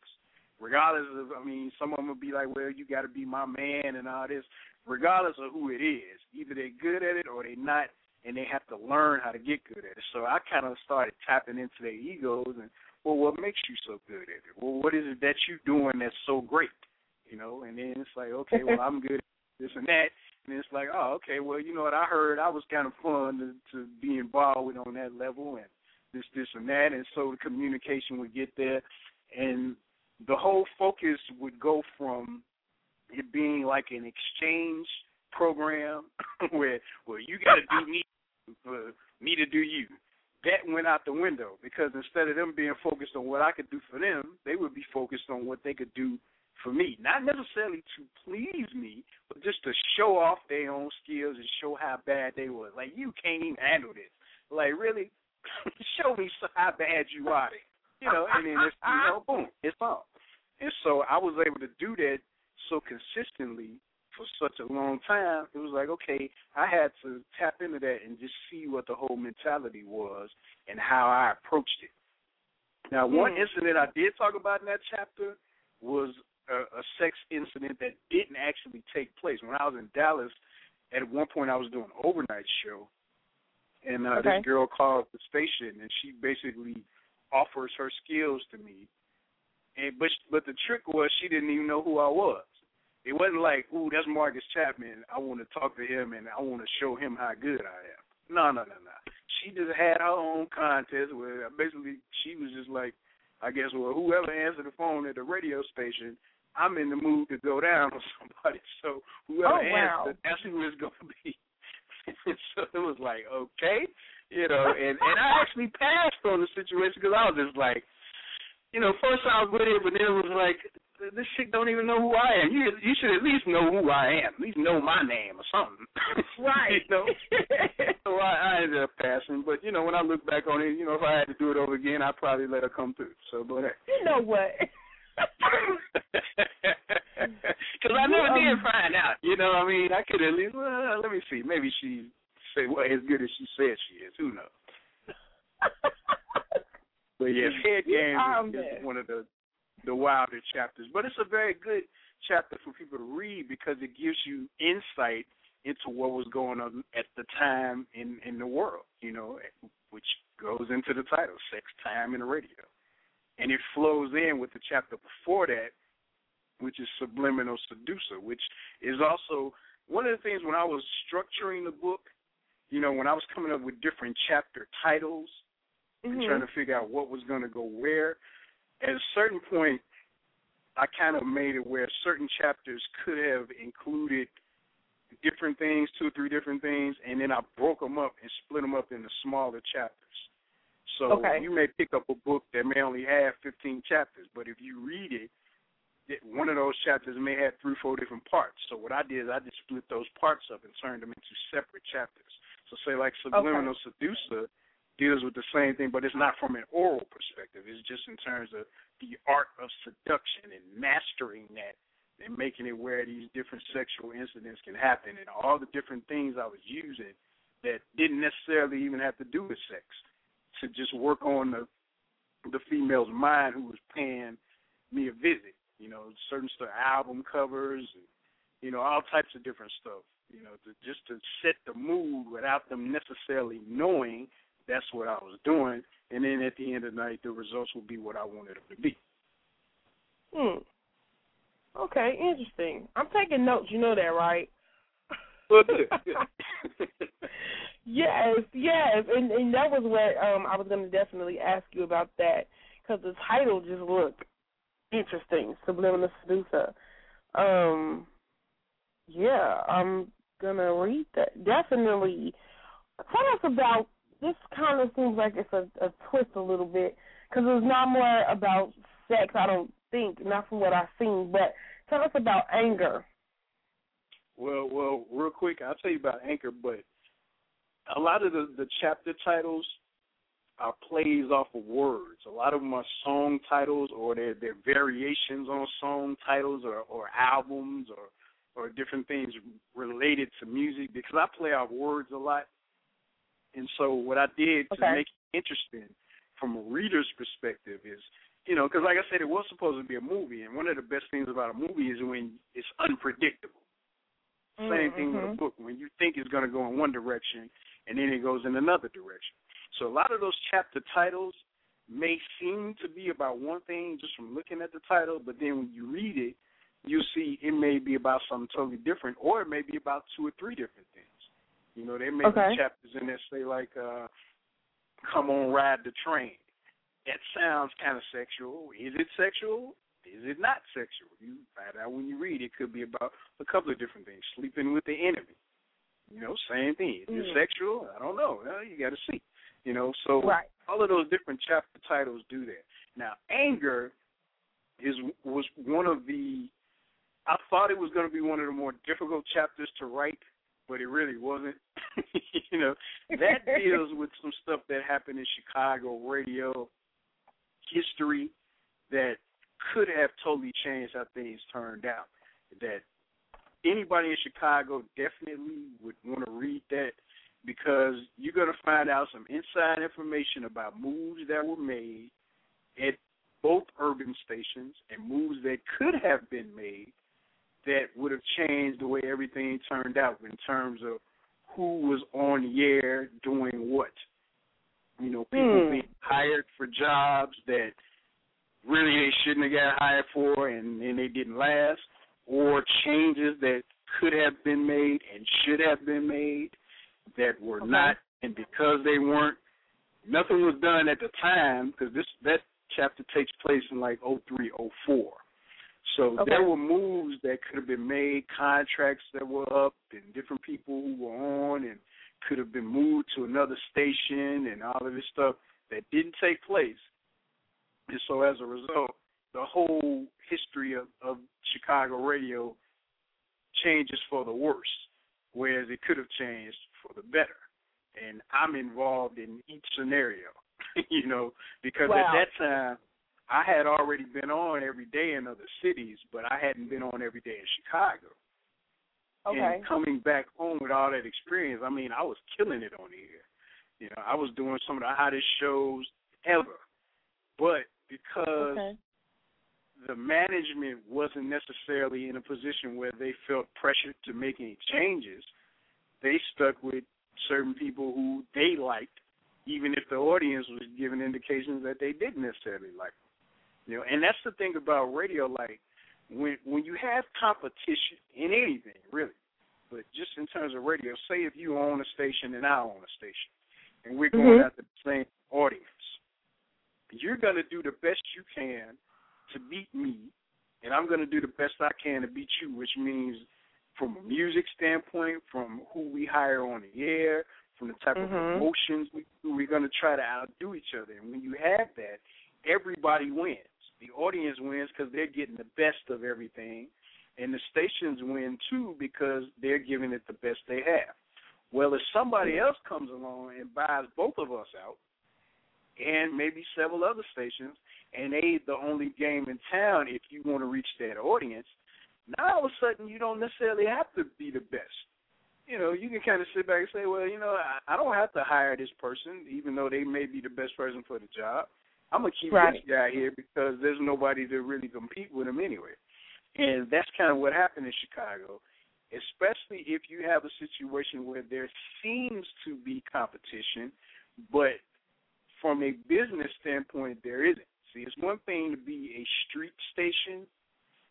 Regardless of, I mean, some of them will be like, well, you got to be my man and all this. Regardless of who it is, either they're good at it or they're not, and they have to learn how to get good at it. So I kind of started tapping into their egos and, well, what makes you so good at it? Well, what is it that you're doing that's so great? You know, and then it's like, okay, well, I'm good at this and that. And it's like, oh, okay, well, you know what? I heard I was kind of fun to, to be involved with on that level and this, this, and that. And so the communication would get there. And the whole focus would go from it being like an exchange program where, well, you got to do me for me to do you. That went out the window because instead of them being focused on what I could do for them, they would be focused on what they could do for me. Not necessarily to please me, but just to show off their own skills and show how bad they were. Like you can't even handle this. Like really, show me how bad you are. You know, and then it's you know, boom, it's on. And so I was able to do that so consistently for such a long time. It was like, okay, I had to tap into that and just see what the whole mentality was and how I approached it. Now, one Hmm. incident I did talk about in that chapter was a, a sex incident that didn't actually take place. When I was in Dallas, at one point I was doing an overnight show, and uh, Okay. this girl called the station, and she basically offers her skills to me. And but but the trick was she didn't even know who I was. It wasn't like, ooh, that's Marcus Chapman. I want to talk to him and I want to show him how good I am. No, no, no, no. She just had her own contest where basically she was just like, I guess, well, whoever answered the phone at the radio station, I'm in the mood to go down on somebody. So whoever Oh, wow. answered, that's who it's going to be. so it was like, okay, you know, and and I actually passed on the situation because I was just like, you know, first I was with it, but then it was like, this chick don't even know who I am. You you should at least know who I am. At least know my name or something. Right. you know. so I, I ended up passing, but you know, when I look back on it, you know, if I had to do it over again, I'd probably let her come through. So, but hey. You know what? Because I never You, did um, find out. You know, what I mean, I could at least. Well, let me see. Maybe she say well as good as she says she is. Who knows? But yes, head games is, is one of the the wilder chapters. But it's a very good chapter for people to read because it gives you insight into what was going on at the time in in the world. You know, which goes into the title, "Sex, Time, and the Radio," and it flows in with the chapter before that, which is "Subliminal Seducer," which is also one of the things when I was structuring the book. You know, when I was coming up with different chapter titles and Mhm. trying to figure out what was going to go where. At a certain point, I kind of made it where certain chapters could have included different things, two or three different things, and then I broke them up and split them up into smaller chapters. So Okay. you may pick up a book that may only have 15 chapters, but if you read it, it- one of those chapters may have three, four different parts. So what I did is I just split those parts up and turned them into separate chapters. So say like Subliminal Seducer deals with the same thing, but it's not from an oral perspective. It's just in terms of the art of seduction and mastering that and making it where these different sexual incidents can happen and all the different things I was using that didn't necessarily even have to do with sex to just work on the the female's mind who was paying me a visit. You know, certain stuff, album covers, and you know, all types of different stuff. You know, to, just to set the mood without them necessarily knowing that's what I was doing. And then at the end of the night, the results will be what I wanted them to be. Hmm. Okay, interesting. I'm taking notes. You know that, right? Well, good. good. Yes, yes, and and that was what um I was going to definitely ask you about that because the title just looked interesting, subliminal seducer. Um, yeah, I'm gonna read that definitely. Tell us about this. Kind of seems like it's a, a twist a little bit because it's not more about sex. I don't think, not from what I've seen. But tell us about anger. Well, well, real quick, I'll tell you about anger, but a lot of the, the chapter titles are plays off of words. A lot of them are song titles or they're, they're variations on song titles or, or albums or or different things related to music because I play off words a lot. And so what I did to make it interesting from a reader's perspective is, you know, because like I said, it was supposed to be a movie, and one of the best things about a movie is when it's unpredictable. Same thing with a Mhm. book. When you think it's going to go in one direction, and then it goes in another direction. So a lot of those chapter titles may seem to be about one thing just from looking at the title, but then when you read it, you'll see it may be about something totally different, or it may be about two or three different things. You know, there may Okay. be chapters in there say like, uh, "Come on, ride the train." That sounds kind of sexual. Is it sexual? Is it not sexual? You find out when you read. It could be about a couple of different things. Sleeping with the enemy. You know, same thing. Is it Mhm. sexual? I don't know. Well, you got to see. You know, so Right. all of those different chapter titles do that. Now, anger is was one of the. I thought it was going to be one of the more difficult chapters to write, but it really wasn't. you know, that deals with some stuff that happened in Chicago radio history that could have totally changed how things turned out. That anybody in Chicago definitely would want to read that because you're going to find out some inside information about moves that were made at both urban stations and moves that could have been made that would have changed the way everything turned out in terms of who was on the air doing what. You know, people Hmm. being hired for jobs that really they shouldn't have got hired for and, and they didn't last, or changes that could have been made and should have been made that were Okay. not, and because they weren't, nothing was done at the time because this that chapter takes place in like oh three, oh four. So Okay. there were moves that could have been made, contracts that were up, and different people who were on, and could have been moved to another station, and all of this stuff that didn't take place. And so as a result, the whole history of, of Chicago radio changes for the worse, whereas it could have changed for the better. And I'm involved in each scenario, you know, because Wow. at that time I had already been on every day in other cities, but I hadn't been on every day in Chicago. Okay. And coming back home with all that experience, I mean, I was killing it on here. You know, I was doing some of the hottest shows ever. But because Okay. the management wasn't necessarily in a position where they felt pressured to make any changes, they stuck with certain people who they liked, even if the audience was giving indications that they didn't necessarily like them. You know, and that's the thing about radio. Like when when you have competition in anything, really, but just in terms of radio, say if you own a station and I own a station, and we're going Mhm. after the same audience, you're going to do the best you can to beat me, and I'm going to do the best I can to beat you, which means from a music standpoint, from who we hire on the air, from the type of Mhm. promotions we do, we're going to try to outdo each other. And when you have that, everybody wins. The audience wins because they're getting the best of everything, and the stations win too because they're giving it the best they have. Well, if somebody else comes along and buys both of us out, and maybe several other stations, and they the only game in town if you want to reach that audience, now all of a sudden you don't necessarily have to be the best. You know, you can kind of sit back and say, well, you know, I, I don't have to hire this person, even though they may be the best person for the job. I'm gonna keep Right. this guy here because there's nobody to really compete with him anyway. And that's kind of what happened in Chicago, especially if you have a situation where there seems to be competition, but from a business standpoint, there isn't. See, it's one thing to be a street station.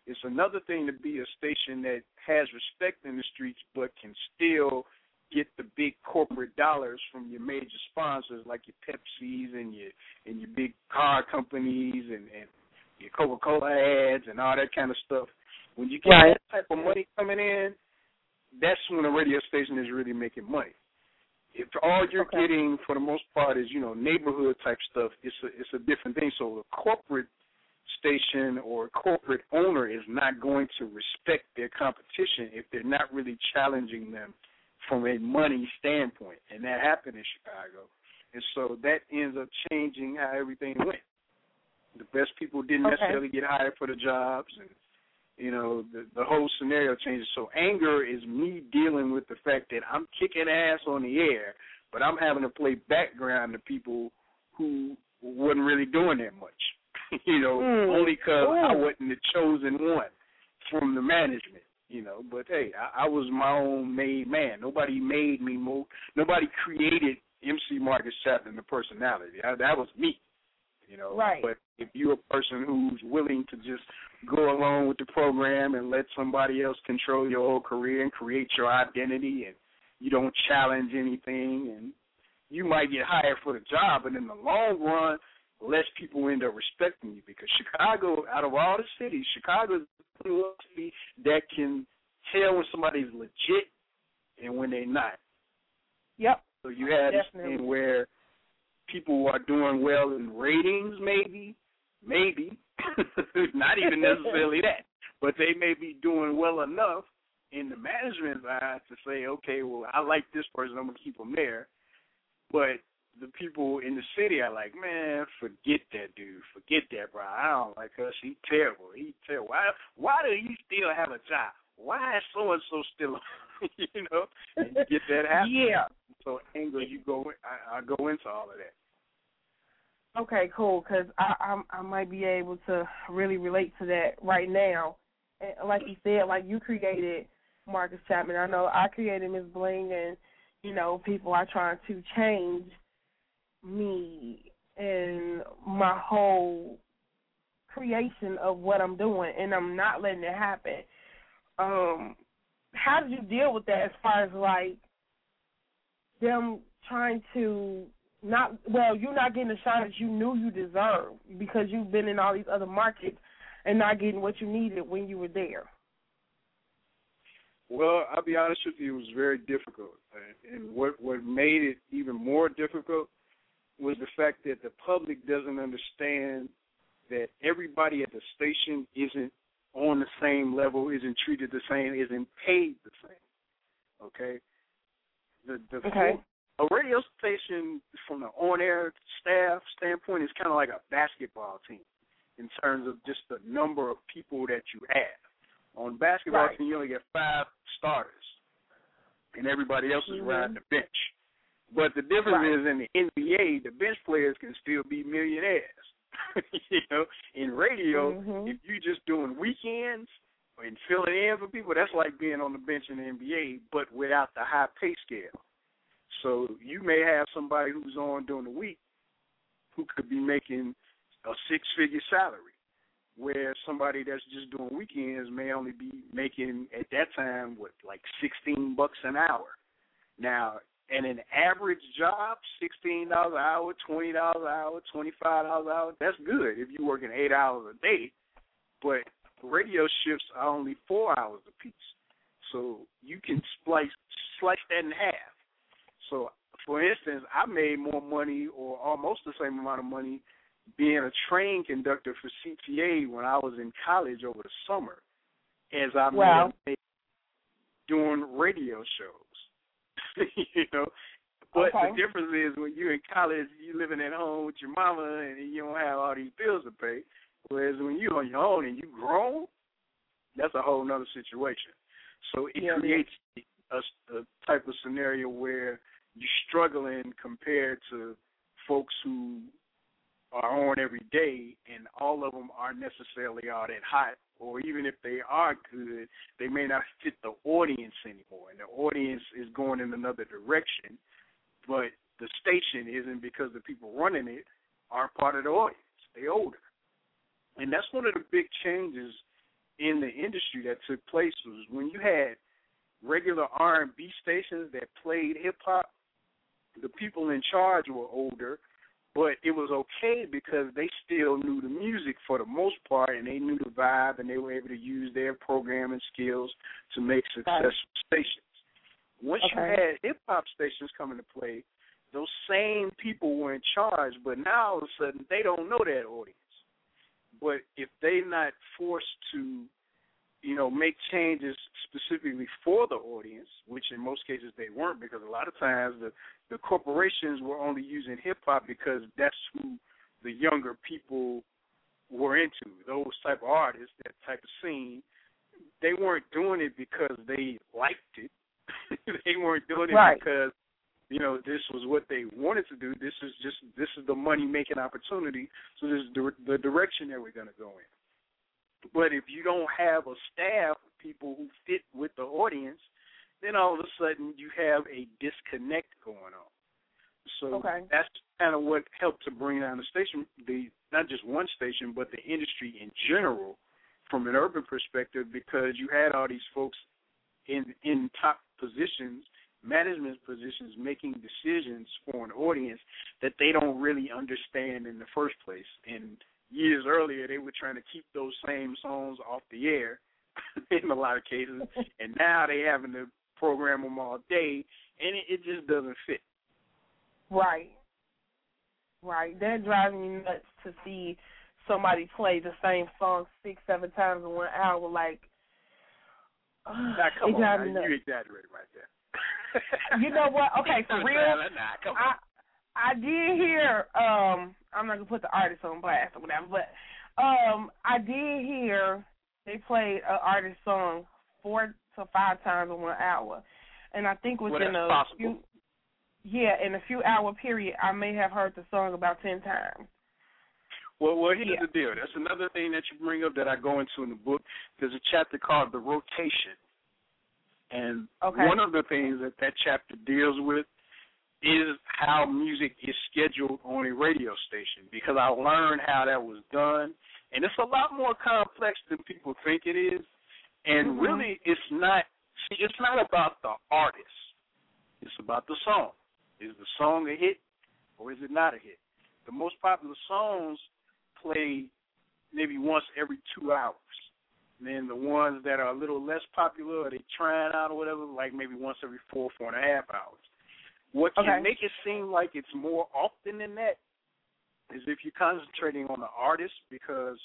It's another thing to be a station that has respect in the streets, but can still get the big corporate dollars from your major sponsors like your Pepsis and your and your big car companies and and your Coca Cola ads and all that kind of stuff. When you get Right. that type of money coming in, that's when a radio station is really making money. if all you're Okay. getting for the most part is you know neighborhood type stuff, it's a it's a different thing. So a corporate station or corporate owner is not going to respect their competition if they're not really challenging them from a money standpoint, and that happened in Chicago. And so that ends up changing how everything went. The best people didn't Okay. necessarily get hired for the jobs, and you know the the whole scenario changes. So anger is me dealing with the fact that I'm kicking ass on the air, but I'm having to play background to people who wasn't really doing that much. you know, Mm. only because I wasn't the chosen one from the management. You know, but hey, I, I was my own made man. Nobody made me move. Nobody created MC Marcus Chapman the personality. I, that was me. You know, Right. but if you're a person who's willing to just go along with the program and let somebody else control your whole career and create your identity and you don't challenge anything and you might get hired for the job but in the long run less people end up respecting you because Chicago out of all the cities, Chicago is the only city that can tell when somebody's legit and when they're not. Yep. So you have this thing where people are doing well in ratings, maybe, maybe, not even necessarily that, but they may be doing well enough in the management side to say, okay, well, I like this person, I'm gonna keep them there. But the people in the city are like, man, forget that dude, forget that, bro. I don't like her. She's terrible. He's terrible. Why? Why do he still have a job? Why is so and so still? you know, and you get that happen. Yeah. So anger, you go. I, I go into all of that. Okay, cool. Because I, I I might be able to really relate to that right now. And like you said, like you created Marcus Chapman. I know I created Miss Bling, and you know people are trying to change me and my whole creation of what I'm doing, and I'm not letting it happen. Um, how did you deal with that? As far as like them trying to not well, you're not getting the shot that you knew you deserved because you've been in all these other markets and not getting what you needed when you were there. Well, I'll be honest with you, it was very difficult. And what what made it even more difficult was the fact that the public doesn't understand that everybody at the station isn't on the same level, isn't treated the same, isn't paid the same. Okay? The the Okay. a radio station from the on air staff standpoint is kinda like a basketball team in terms of just the number of people that you have. On basketball Right. team, you only get five starters, and everybody else is Mhm. riding the bench. But the difference Right. is in the NBA, the bench players can still be millionaires. you know, in radio, Mhm. if you're just doing weekends and filling in for people, that's like being on the bench in the NBA, but without the high pay scale. So you may have somebody who's on during the week who could be making a six figure salary, where somebody that's just doing weekends may only be making at that time what like sixteen bucks an hour. Now, in an average job, sixteen dollars an hour, twenty dollars an hour, twenty five dollars an hour, that's good if you're working eight hours a day. But radio shifts are only four hours a piece. So you can splice slice that in half. So for instance, I made more money or almost the same amount of money being a train conductor for CTA when I was in college over the summer as I Wow. made doing radio shows. you know. But Okay. the difference is when you're in college, you're living at home with your mama and you don't have all these bills to pay. Whereas when you're on your own and you grown, that's a whole nother situation. So it Yeah, creates a, a type of scenario where you're struggling compared to folks who are on every day, and all of them aren't necessarily all that hot, or even if they are good, they may not fit the audience anymore, and the audience is going in another direction, but the station isn't because the people running it aren't part of the audience. They're older. And that's one of the big changes in the industry that took place was when you had regular R and B stations that played hip hop, the people in charge were older, but it was okay because they still knew the music for the most part and they knew the vibe and they were able to use their programming skills to make successful stations. Once Okay. you had hip hop stations come into play, those same people were in charge, but now all of a sudden they don't know that audience. But if they're not forced to, you know, make changes specifically for the audience, which in most cases they weren't, because a lot of times the the corporations were only using hip hop because that's who the younger people were into. Those type of artists, that type of scene, they weren't doing it because they liked it. they weren't doing it Right. because you know this was what they wanted to do. This is just this is the money making opportunity. So this is the, the direction that we're going to go in. But if you don't have a staff of people who fit with the audience, then all of a sudden you have a disconnect going on. So Okay. that's kind of what helped to bring down the station, the not just one station, but the industry in general, from an urban perspective, because you had all these folks in in top positions, management positions, making decisions for an audience that they don't really understand in the first place. And years earlier, they were trying to keep those same songs off the air in a lot of cases, and now they having to program them all day, and it, it just doesn't fit. Right. Right. That drives me nuts to see somebody play the same song six, seven times in one hour. Like, Now, come it on, now, you exaggerated right there. You know what? Okay, for real. Nah, come on. I I did hear. Um, I'm not gonna put the artist on blast or whatever, but um, I did hear they played an artist song four to five times in one hour, and I think Well, within that's a possible. few. Yeah, in a few hour period, I may have heard the song about ten times. Well, well, here's Yeah. the deal. That's another thing that you bring up that I go into in the book. There's a chapter called the rotation, and Okay. one of the things that that chapter deals with is how music is scheduled on a radio station. Because I learned how that was done, and it's a lot more complex than people think it is. And Mhm. really, it's not. See, it's not about the artist. It's about the song. Is the song a hit, or is it not a hit? The most popular songs play maybe once every two hours. And then the ones that are a little less popular, or they trying out or whatever, like maybe once every four, four and a half hours. What can Okay. make it seem like it's more often than that is if you're concentrating on the artist because,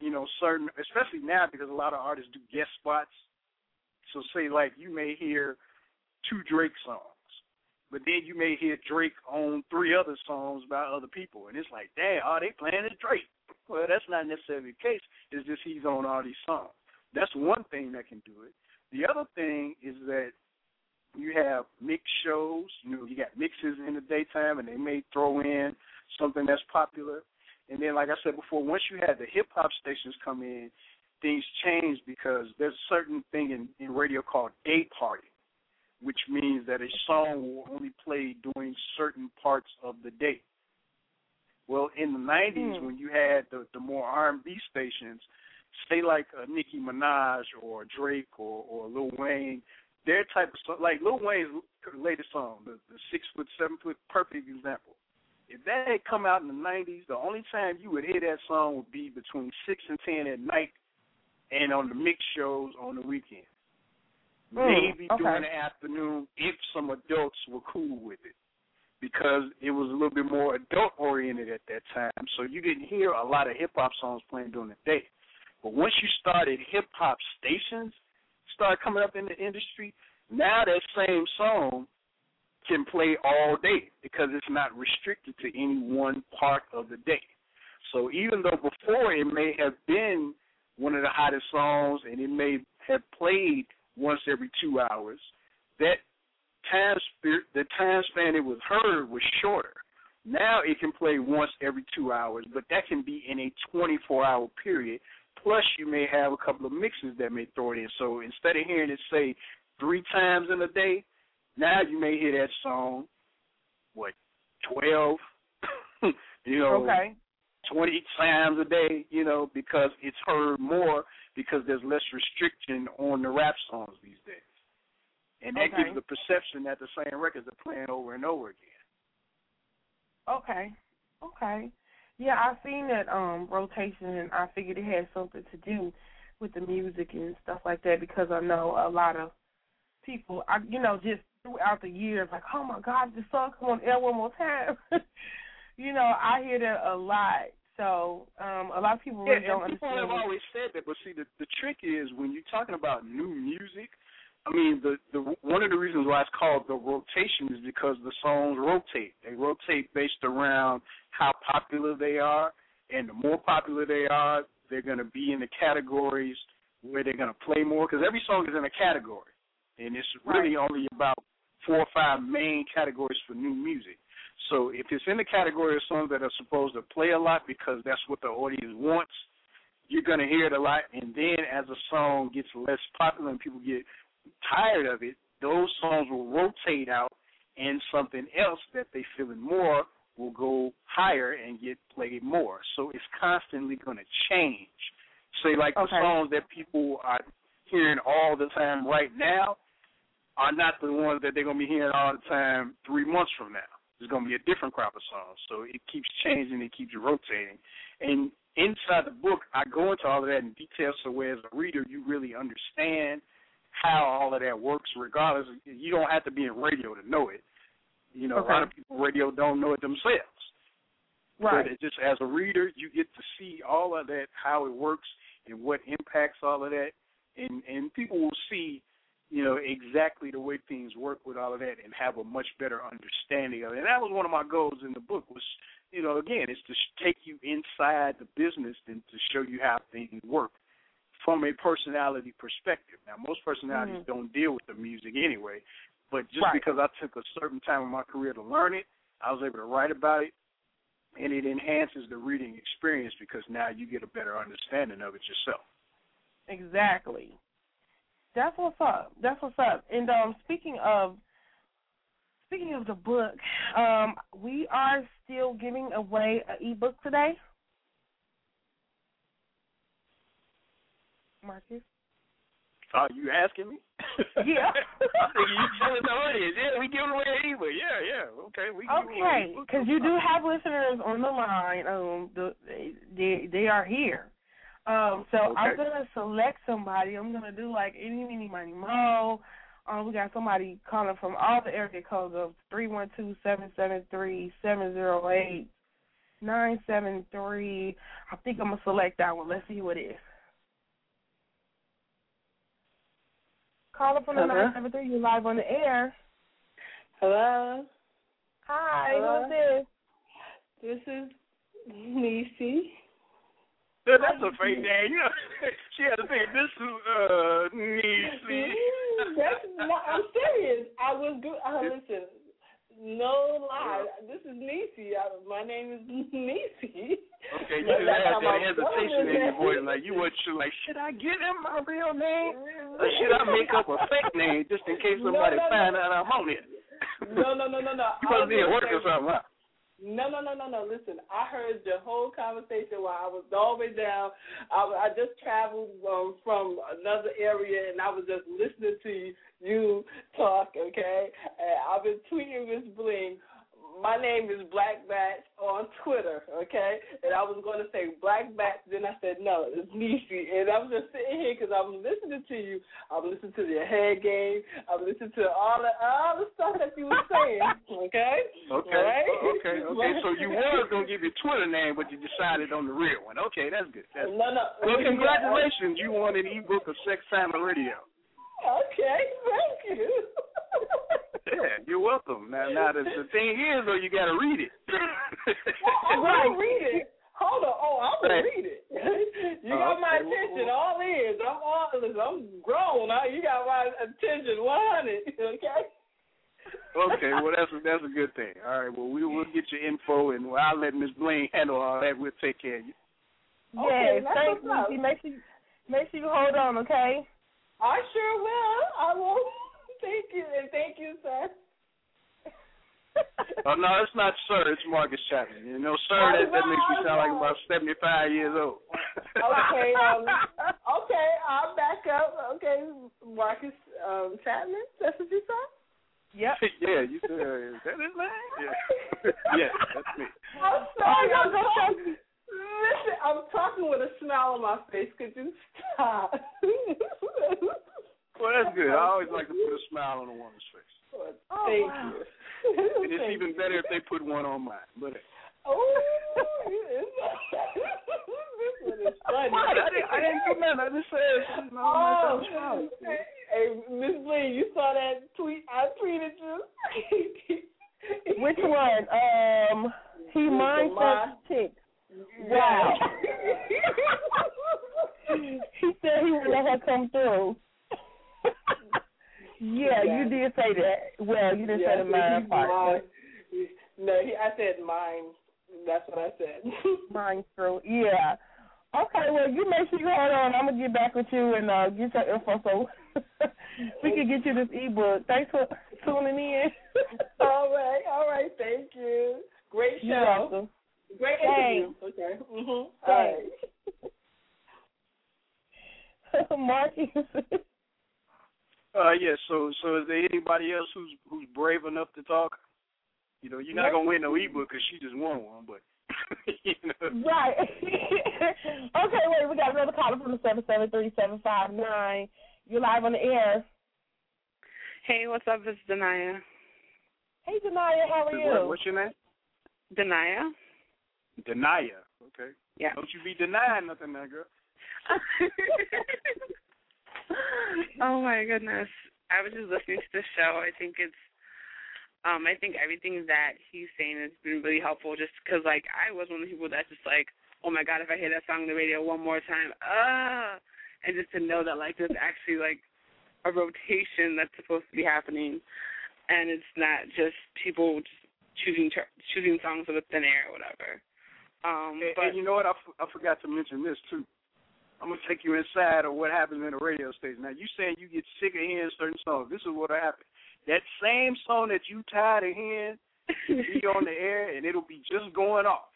you know, certain, especially now because a lot of artists do guest spots. So say like you may hear two Drake songs, but then you may hear Drake on three other songs by other people, and it's like, damn, are they playing as Drake? Well, that's not necessarily the case. It's just he's on all these songs. That's one thing that can do it. The other thing is that you have mixed shows. You know, you got mixes in the daytime, and they may throw in something that's popular. And then, like I said before, once you had the hip hop stations come in, things change because there's a certain thing in, in radio called day party, which means that a song will only play during certain parts of the day. Well, in the '90s, Hmm. when you had the the more R&B stations, say like uh, Nicki Minaj or Drake or or Lil Wayne, their type of song, like Lil Wayne's latest song, the, the six foot, seven foot, perfect example. If that had come out in the '90s, the only time you would hear that song would be between six and ten at night, and on the mix shows on the weekend. Mm, Maybe okay. during the afternoon if some adults were cool with it, because it was a little bit more adult oriented at that time. So you didn't hear a lot of hip hop songs playing during the day. But once you started hip hop stations start coming up in the industry, now that same song can play all day because it's not restricted to any one part of the day. So even though before it may have been one of the hottest songs and it may have played once every two hours, that time sp- the time span it was heard was shorter. Now it can play once every two hours, but that can be in a 24 hour period. Plus, you may have a couple of mixes that may throw it in. So instead of hearing it say three times in a day, now you may hear that song, what, 12, you know, Okay. 20 times a day, you know, because it's heard more because there's less restriction on the rap songs these days. And that Okay. gives the perception that the same records are playing over and over again. Okay. Okay. Yeah, I've seen that um rotation and I figured it had something to do with the music and stuff like that because I know a lot of people, I you know, just throughout the years, like, oh my God, this song come on air one more time. you know, I hear that a lot. So um, a lot of people really yeah, don't people understand. have always said that, but see, the the trick is when you're talking about new music. I mean, the the one of the reasons why it's called the rotation is because the songs rotate. They rotate based around how popular they are, and the more popular they are, they're going to be in the categories where they're going to play more. Because every song is in a category, and it's really only about four or five main categories for new music. So if it's in the category of songs that are supposed to play a lot because that's what the audience wants, you're going to hear it a lot. And then as a song gets less popular and people get tired of it, those songs will rotate out and something else that they feeling more will go higher and get played more. So it's constantly going to change. Say like the songs that people are hearing all the time right now are not the ones that they're going to be hearing all the time three months from now. There's going to be a different crop of songs. So it keeps changing, it keeps rotating. And inside the book, I go into all of that in detail so where as a reader you really understand how all of that works regardless. You don't have to be in radio to know it. You know, a lot of people in radio don't know it themselves. Right. But it just as a reader, you get to see all of that, how it works, and what impacts all of that, and and people will see, you know, exactly the way things work with all of that, and have a much better understanding of it. And that was one of my goals in the book was, you know, again, it's to take you inside the business and to show you how things work from a personality perspective. Now, most personalities Mhm. don't deal with the music anyway, but just Right. because I took a certain time in my career to learn it, I was able to write about it, and it enhances the reading experience because now you get a better understanding of it yourself. Exactly. That's what's up. That's what's up. And um, speaking of speaking of the book, um, we are still giving away an ebook today. Marcus. Are you asking me? Yeah. I think you telling the audience. Yeah, we giving away an ebook. Yeah, yeah. Okay, we away Okay, because you do have listeners on the line. Um, the, they they are here. Um, so I'm gonna select somebody. I'm gonna do like any, any, money, mo. Um, we got somebody calling from all the area codes of three one two seven seven three seven zero eight nine seven three. I think I'm gonna select that one. Let's see who it is. Caller on the Hello? nine seven three. You live on the air. Hello. Hi, Hello? who's this? This is Nisi. Yeah, that's a fake name. You know, she had to say this is uh Niecy. That's not, I'm serious. I was good. Uh, listen, no lie. This is Nisi. My name is Nisi. Okay, you didn't have that hesitation in your voice, like you weren't sure, like, should I give him my real name, or should I make up a fake name just in case somebody no, no. find out I'm on it? No, no, no, no, no. You must be at work or something, huh? No, no, no, no, no. Listen, I heard the whole conversation while I was all the way down. I, I just traveled um, from another area, and I was just listening to you, talk. Okay, and I've been tweeting Miss Bling. My name is Black Bat on Twitter. Okay, and I was going to say Black Bat, then I said no, it's Nisi, and I was just sitting here because I was listening to you. I'm listening to your head game. I'm listening to all the all the stuff that you were saying. Okay. Okay, Right? okay, okay. So you were gonna give your Twitter name, but you decided on the real one. Okay, that's good. That's No, no. Well, congratulations, you won an ebook of Sex Time Radio. Okay, thank you. Yeah, you're welcome. Now, now the, the thing is, though, you got to read it. I'm gonna read it. Hold on. Oh, I'm gonna read it. you got my okay. attention. All ears. I'm all. Listen, I'm grown. Huh? You got my attention. One hundred. Okay. okay, well that's a, that's a good thing. All right, well we will get your info and I'll let Miss Bling handle all that. We'll take care of you. Okay, yes, that's thanks, what's up. Lucy. Make sure, make sure you hold on, okay? I sure will. I will. Thank you and thank you, sir. Oh no, it's not sir, it's Marcus Chapman. You know, sir, that, that makes me sound like about seventy five years old. Okay. Um, okay. I'll back up. Okay, Marcus um, Chapman. That's what you said. Yep. yeah, you said uh, is that his name? Yeah. yeah, that's me. I'm sorry. I'm talking. Listen, I'm talking with a smile on my face. Could you stop? Well, that's good. I always like to put a smile on a woman's face. Oh, Thank wow. you. And it's even better if they put one on mine. But Oh, this one is funny. I didn't, I didn't do nothing. I just said, no, Oh, no, no. hey, hey, Miss Blee, you saw that tweet I tweeted you? Which one? Um, he The minds my- that chick. Wow. he said he would let her come through. Yeah, Yeah. you did say that. Well, you didn't Yeah, say the mind part. mine. No, he, I said mine. That's what I said. Mine through. Yeah. Okay, well, you make sure you hold on. I'm gonna get back with you and uh, get your info so we can get you this ebook. Thanks for tuning in. all right, all right. Thank you. Great show. You're welcome. Great interview. Okay. Mhm. All right. Marcus. Uh, yeah. So, so is there anybody else who's who's brave enough to talk? You know, you're not gonna win no ebook because she just won one, but you know. Right. okay, wait, we got another caller from the seven seven three seven five nine. You're live on the air. Hey, what's up? It's Denaya. Hey Janaya, how are you? What's your name? Denaya? Denaya. Okay. Yeah. Don't you be denying nothing, now, girl. oh my goodness. I was just listening to the show. I think it's um I think everything that he's saying has been really helpful just because like I was one of the people that's just like, oh my god, if I hear that song on the radio one more time, ah and just to know that like there's actually like a rotation that's supposed to be happening and it's not just people just choosing ter- choosing songs out of thin air or whatever. Um And, but and you know what? I, f- I forgot to mention this too. I'm gonna take you inside of what happens in the radio station. Now you saying you get sick of hearing certain songs. This is what happened. That same song that you tired of hearing be on the air and it'll be just going off.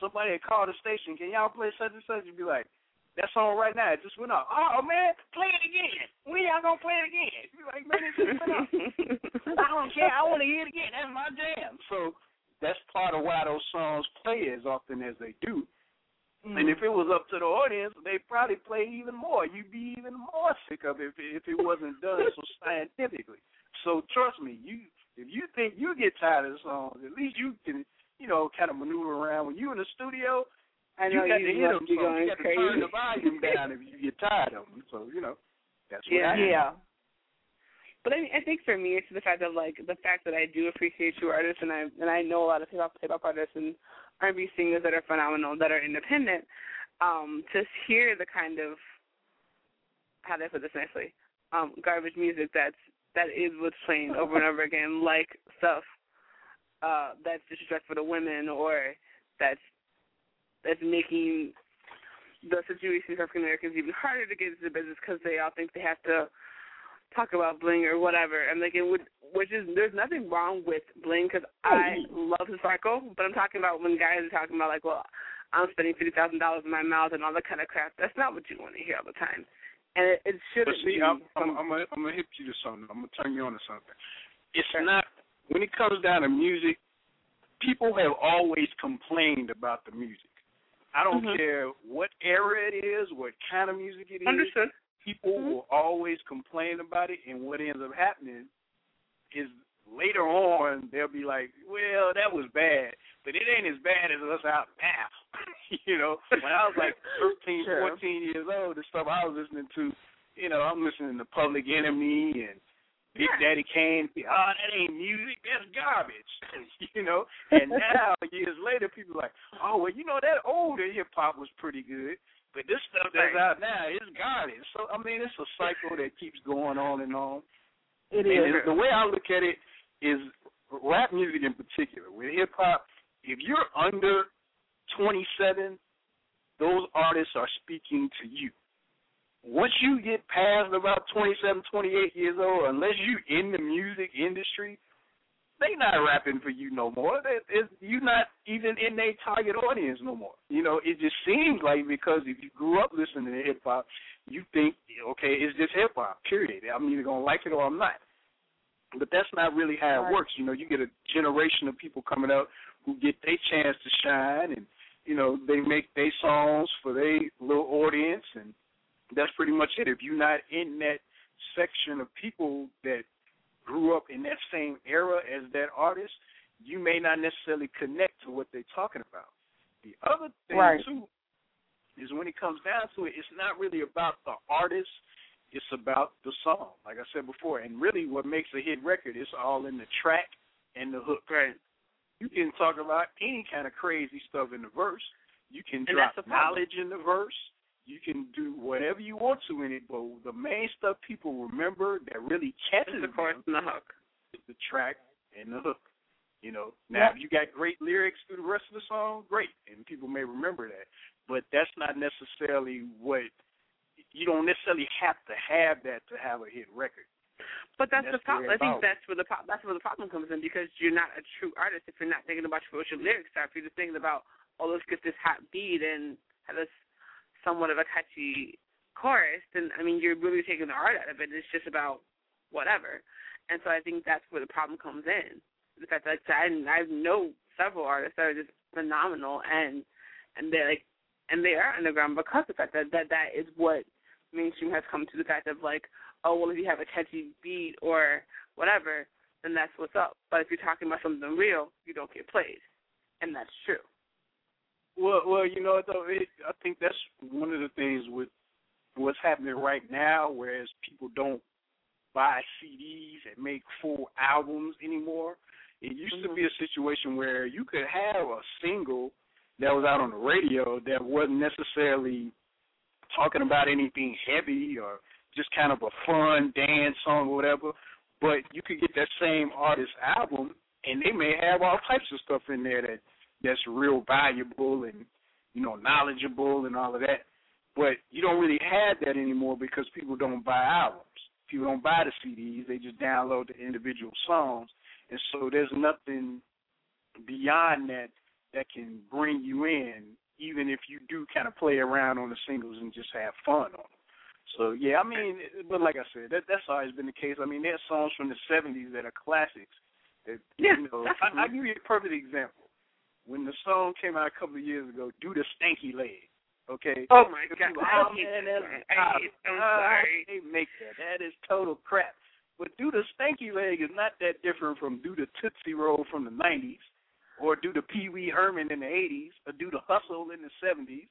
Somebody will call the station, can y'all play such and such? You'll be like, that song right now, it just went off. Oh man, play it again. When y'all gonna play it again? You be like, man, it just went off. I don't care. I want to hear it again. That's my jam. So that's part of why those songs play as often as they do. And mm-hmm. if it was up to the audience, they'd probably play even more. You'd be even more sick of it if it, if it wasn't done so scientifically. So trust me, you if you think you get tired of the songs, at least you can, you know, kind of maneuver around. When you're in the studio, I know you got you to hear them songs. You got to crazy. turn the volume down if you get tired of them. So you know, that's what Yeah. happens. Yeah. But I, mean, I think for me, it's the fact that like the fact that I do appreciate true artists, and I and I know a lot of hip hop hip hop artists and R&B singers that are phenomenal, that are independent. Um, to hear the kind of how do I put this nicely, um, garbage music that's that is what's playing over and over again, like stuff uh, that's disrespectful to women or that's that's making the situation for African Americans even harder to get into the business because they all think they have to talk about bling or whatever. I'm like, it would, which is there's nothing wrong with bling because I love the cycle, but I'm talking about when guys are talking about like, well, I'm spending fifty thousand dollars in my mouth and all that kind of crap. That's not what you want to hear all the time, and it, it shouldn't see, be. I'm, some- I'm, I'm, gonna, hit you to something. I'm gonna turn you on to something. It's not when it comes down to music. People have always complained about the music. I don't Mhm. care what era it is, what kind of music it is. Understood. People mm-hmm. will always complain about it, and what ends up happening is later on they'll be like, "Well, that was bad, but it ain't as bad as us out now." you know, when I was like 13, Sure. 14 years old, the stuff I was listening to, you know, I'm listening to Public Enemy and Big Daddy Kane. Oh, that ain't music. That's garbage. you know. And now years later, people are like, oh, well, you know, that older hip hop was pretty good, but this stuff that's out now is garbage. So I mean, it's a cycle that keeps going on and on. It And is. the way I look at it is rap music in particular. With hip hop, if you're under 27, those artists are speaking to you. Once you get past about 27, 28 years old, unless you're in the music industry, they not rapping for you no more. They, it's, you're not even in their target audience no more. You know, it just seems like because if you grew up listening to hip hop, you think, okay, it's just hip hop. Period. I'm either gonna like it or I'm not. But that's not really how it Right. works. You know, you get a generation of people coming up who get their chance to shine, and you know they make their songs for their little audience, and that's pretty much it. If you're not in that section of people that grew up in that same era as that artist, you may not necessarily connect to what they're talking about. The other thing Right. too is when it comes down to it, it's not really about the artist, it's about the song, like I said before. And really what makes a hit record is all in the track and the hook. Right. You can talk about any kind of crazy stuff in the verse. You can And drop that's the knowledge in the verse. You can do whatever you want to in it, but the main stuff people remember that really catches the chorus them and the hook. is the track and the hook. You know, now Yep. if you got great lyrics through the rest of the song, great, and people may remember that. But that's not necessarily what you don't necessarily have to have that to have a hit record. But that's, And the problem. I think that's where the pro- that's where the problem comes in because you're not a true artist if you're not thinking about what your lyrics are. If you're just thinking about, oh, let's get this hot beat and have this somewhat of a catchy chorus, then I mean, you're really taking the art out of it. It's just about whatever. And so I think that's where the problem comes in. The fact that I I know several artists that are just phenomenal and and they're like and they are underground because of the fact that that that is what mainstream has come to the fact of like, oh well if you have a catchy beat or whatever, then that's what's up. But if you're talking about something real, you don't get played. And that's true. Well, well, you know, though, it, I think that's one of the things with what's happening right now, whereas people don't buy CDs and make full albums anymore. It used to be mm-hmm. a situation where you could have a single that was out on the radio that wasn't necessarily talking about anything heavy or just kind of a fun dance song or whatever, but you could get that same artist album and they may have all types of stuff in there that that's real valuable and you know knowledgeable and all of that. But you don't really have that anymore because people don't buy albums. People don't buy the CDs. They just download the individual songs, and so there's nothing beyond that that can bring you in, even if you do kind of play around on the singles and just have fun on them. So yeah, I mean, but like I said, that that's always been the case. I mean, there's songs from the '70s that are classics. That Yeah, you know. I, I'll give you a perfect example. When the song came out a couple of years ago, "Do the Stanky Leg," okay? Oh my god. Oh, man, that's, I'm sorry. They make that. That is total crap. But "Do the Stanky Leg" is not that different from "Do the Tootsie Roll" from the '90s, or "Do the Pee Wee Herman" in the '80s, or "Do the Hustle" in the '70s,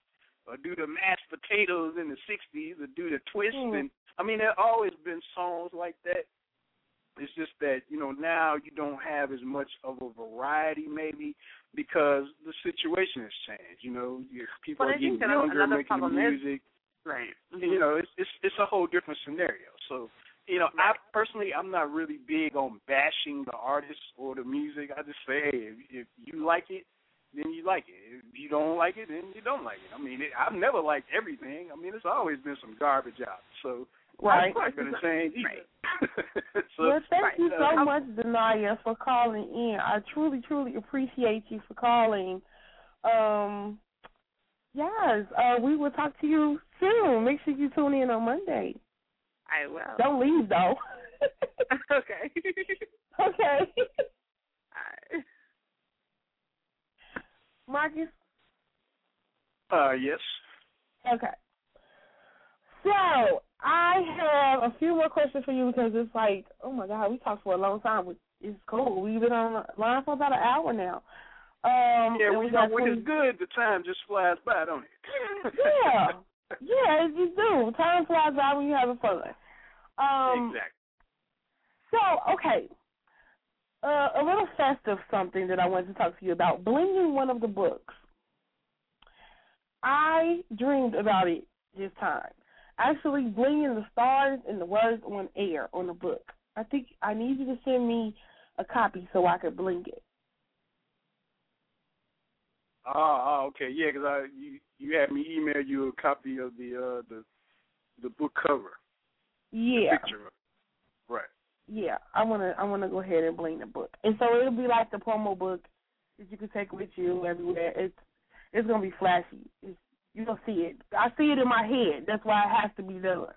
or "Do the Mashed Potatoes" in the '60s, or "Do the Twist." Hmm. And I mean, there always been songs like that. It's just that you know now you don't have as much of a variety, maybe because the situation has changed. You know, you- people But are getting younger, another making is- music. Right. You mm-hmm. know, it's it's it's a whole different scenario. So, you know, I personally I'm not really big on bashing the artist or the music. I just say, hey, if, if you like it, then you like it. If you don't like it, then you don't like it. I mean, it, I've never liked everything. I mean, it's always been some garbage out. So, Right. I'm not going to change either. so, well, thank you uh, so much, Denaya, for calling in. I truly, truly appreciate you for calling. Um, yes, uh, we will talk to you soon. Make sure you tune in on Monday. I will. Don't leave though. okay. okay. Alright. Marcus. Uh, yes. Okay. So I have a few more questions for you because it's like, oh my God, we talked for a long time. It's cool. We've been on the line for about an hour now. Um, Yeah, we know, when 20 it's good, the time just flies by, don't it? yeah, yeah, you do. Time flies by when you're having fun. Um, exactly. So, okay, uh, a little festive something that I wanted to talk to you about. Blinging one of the books. I dreamed about it this time. Actually, blinging the stars and the words on air on the book. I think I need you to send me a copy so I could bling it. Oh, oh, okay, yeah, 'cause I you you had me email you a copy of the uh the the book cover, Yeah. right? Yeah, I wanna I wanna go ahead and bling the book, and so it'll be like the promo book that you can take with you everywhere. It's it's gonna be flashy. It's, you're gonna see it. I see it in my head. That's why it has to be done.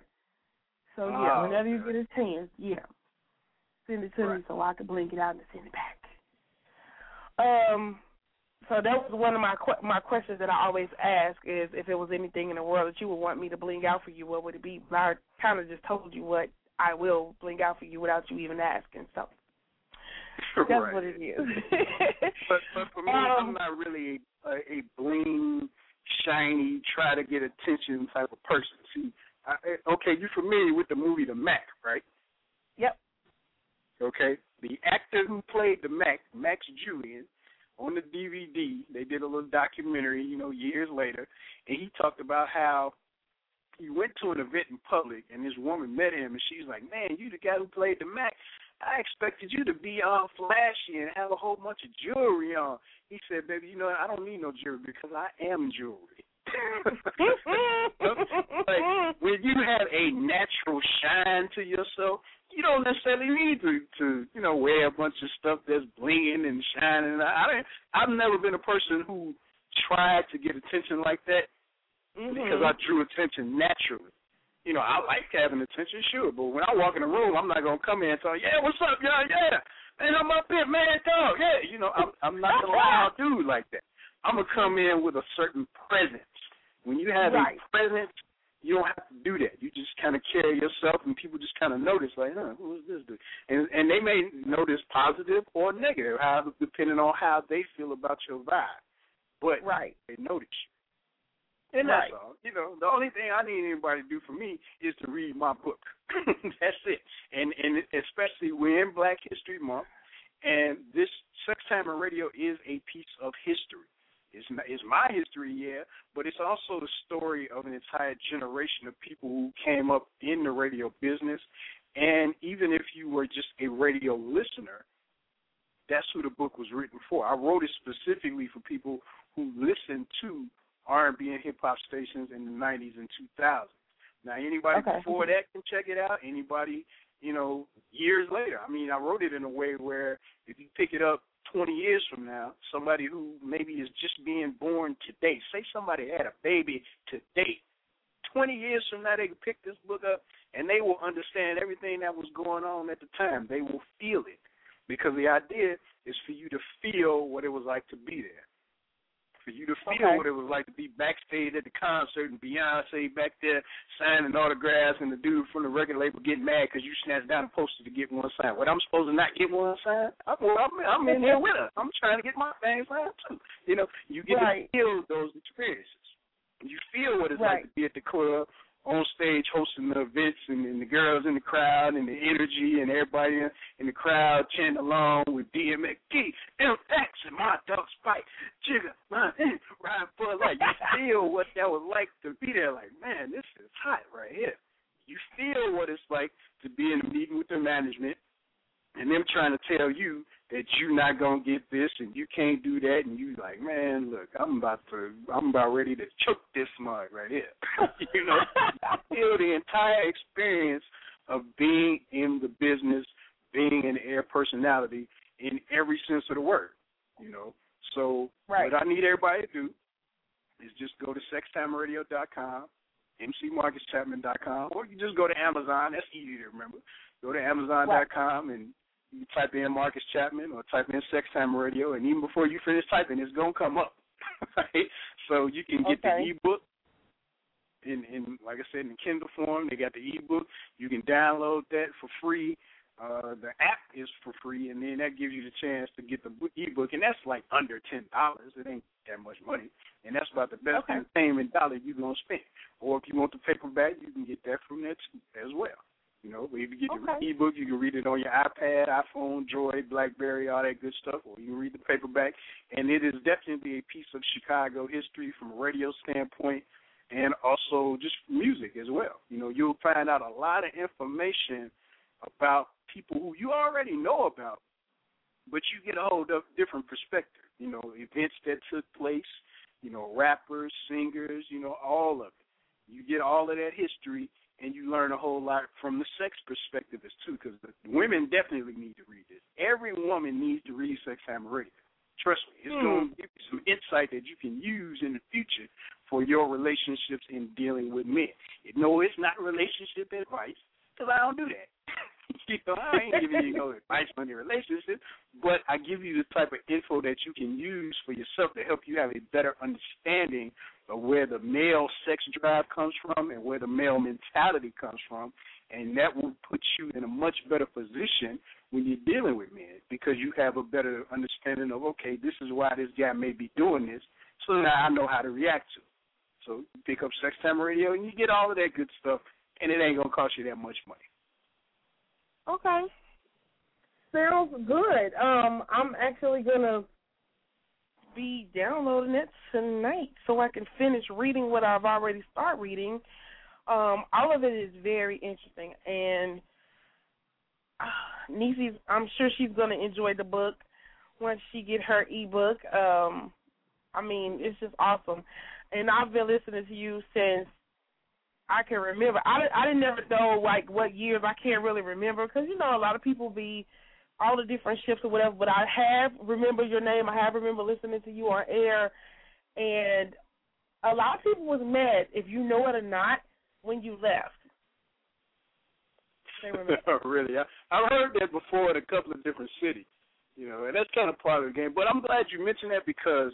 So yeah, Oh, whenever you get a chance, yeah, send it to me so I can blink it out and send it back. Um, so that was one of my que- my questions that I always ask is if there was anything in the world that you would want me to bling out for you, what would it be? But I kind of just told you what I will bling out for you without you even asking. So that's right. what it is. but but for me, Um, I'm not really a, a bling, shiny, try to get attention type of person. See, I, okay, you're familiar with the movie The Mack, right? Yep. Okay, the actor who played the Mack, Max Julien, on the DVD, they did a little documentary, you know, years later, and he talked about how he went to an event in public, and this woman met him, and she's like, "Man, you the guy who played the Mack." I expected you to be all flashy and have a whole bunch of jewelry on. He said, baby, you know, I don't need no jewelry because I am jewelry. like when you have a natural shine to yourself, you don't necessarily need to to you know wear a bunch of stuff that's blinging and shining. I I- I've never been a person who tried to get attention like that mm-hmm. because I drew attention naturally. You know, I like having attention, sure, but when I walk in the room, I'm not gonna come in and tell, yeah, what's up, y'all, yeah, and I'm up here, man, dog, yeah. You know, I'm I'm not a loud dude like that. I'm gonna come in with a certain presence. When you have Right. a presence, you don't have to do that. You just kind of carry yourself, and people just kind of notice, like, huh, who is this dude? And and they may notice positive or negative, how depending on how they feel about your vibe. But right. they notice you. And Right. that's all. You know, the only thing I need anybody to do for me is to read my book. that's it. And and especially we're in Black History Month, and this Sex Time Radio is a piece of history. It's not, it's my history, yeah, but it's also the story of an entire generation of people who came up in the radio business. And even if you were just a radio listener, that's who the book was written for. I wrote it specifically for people who listened to R&B and hip hop stations in the 90s and 2000s. Now, anybody Okay. before that can check it out. Anybody, you know, years later. I mean, I wrote it in a way where if you pick it up 20 years from now, somebody who maybe is just being born today, say somebody had a baby today, 20 years from now, they can pick this book up and they will understand everything that was going on at the time. They will feel it because the idea is for you to feel what it was like to be there. For you to feel Okay. what it was like to be backstage at the concert and Beyonce back there signing autographs and the dude from the record label getting mad because you snatched down a poster to get one signed. What I'm supposed to not get one signed? I'm, I'm, I'm in here with her. I'm trying to get my thing signed too. You know, you get Right. to feel those experiences. You feel what it's Right. like to be at the club on stage hosting the events and, and the girls in the crowd and the energy and everybody in, in the crowd chanting along with DMX, MX and my dog Spike, Jigga, my ride for life. You feel what that was like to be there. Like, man, this is hot right here. You feel what it's like to be in a meeting with the management and them trying to tell you that you're not gonna get this and you can't do that and you like, man, look, I'm about to I'm about ready to choke this mug right here. you know, I feel the entire experience of being in the business, being an air personality in every sense of the word. You know. So Right. what I need everybody to do is just go to sextimeradio.com, mcmarcuschapman.com, or you just go to Amazon. That's easy to remember. Go to Amazon.com and you type in Marcus Chapman or type in Sex Time Radio, and even before you finish typing, it's gonna come up. right? So you can get Okay. the ebook in, in like I said, in Kindle form. They got the ebook. You can download that for free. Uh, the app is for free, and then that gives you the chance to get the book, ebook, and that's like under ten dollars. It ain't that much money, and that's about the best Okay. entertainment dollar you're gonna spend. Or if you want the paperback, you can get that from that too, as well. You know, if you get the Okay. ebook, you can read it on your iPad, iPhone, Droid, BlackBerry, all that good stuff, or you can read the paperback. And it is definitely a piece of Chicago history from a radio standpoint, and also just music as well. You know, you'll find out a lot of information about people who you already know about, but you get a whole di- different perspective. You know, events that took place, you know, rappers, singers, you know, all of it. You get all of that history, and you learn a whole lot from the sex perspective as too, because the women definitely need to read this. Every woman needs to read Sex Radio. Trust me, it's Hmm. going to give you some insight that you can use in the future for your relationships in dealing with men. No, it's not relationship advice, because I don't do that. you know, I ain't giving you no advice on your relationship, but I give you the type of info that you can use for yourself to help you have a better understanding where the male sex drive comes from and where the male mentality comes from, and that will put you in a much better position when you're dealing with men because you have a better understanding of okay, this is why this guy may be doing this, so now I know how to react to. It. So you pick up Sex Time Radio and you get all of that good stuff, and it ain't gonna cost you that much money. Okay. Sounds good. Um, I'm actually gonna be downloading it tonight so I can finish reading what I've already started reading. Um, all of it is very interesting, and uh, Niecy's. I'm sure she's gonna enjoy the book once she get her ebook. Um, I mean, it's just awesome, and I've been listening to you since I can remember. I I didn't never know like what years. I can't really remember because you know a lot of people be all the different shifts or whatever. But I have remember your name. I have remember listening to you on air, and a lot of people was mad if you know it or not when you left. They were really, I, I've heard that before in a couple of different cities. You know, and that's kind of part of the game. But I'm glad you mentioned that because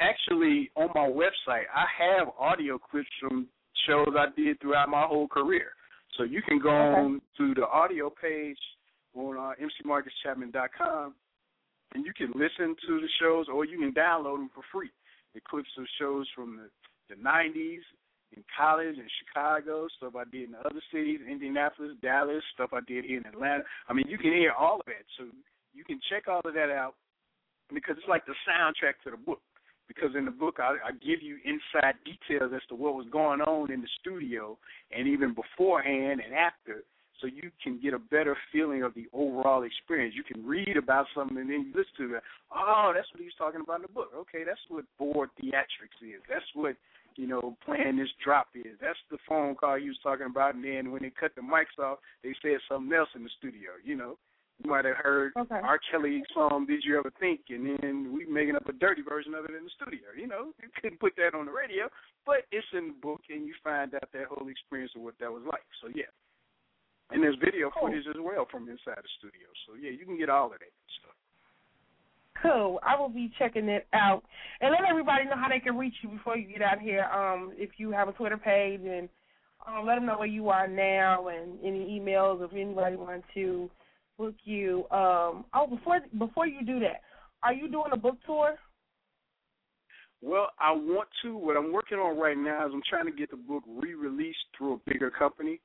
actually on my website I have audio clips from shows I did throughout my whole career. So you can go Okay. on to the audio page on uh, mcmarcuschapman.com and you can listen to the shows or you can download them for free. The clips of shows from the, the 90s in college in Chicago, stuff I did in other cities, Indianapolis, Dallas, stuff I did here in Atlanta. I mean, you can hear all of that. So you can check all of that out because it's like the soundtrack to the book. Because in the book, I, I give you inside details as to what was going on in the studio and even beforehand and after, so you can get a better feeling of the overall experience. You can read about something and then you listen to it. Oh, that's what he was talking about in the book. Okay, that's what board theatrics is. That's what you know playing this drop is. That's the phone call he was talking about. And then when they cut the mics off, they said something else in the studio. You know, you might have heard Okay. R. Kelly's song "Did You Ever Think," and then we making up a dirty version of it in the studio. You know, you couldn't put that on the radio, but it's in the book, and you find out that whole experience of what that was like. So yeah, and there's video Cool. footage as well from inside the studio. So yeah, you can get all of that stuff. Cool. I will be checking it out. And let everybody know how they can reach you before you get out here. Um, if you have a Twitter page and um, let them know where you are now and any emails if anybody wants to book you. Um, oh, before before you do that, are you doing a book tour? Well, I want to. What I'm working on right now is I'm trying to get the book re-released through a bigger company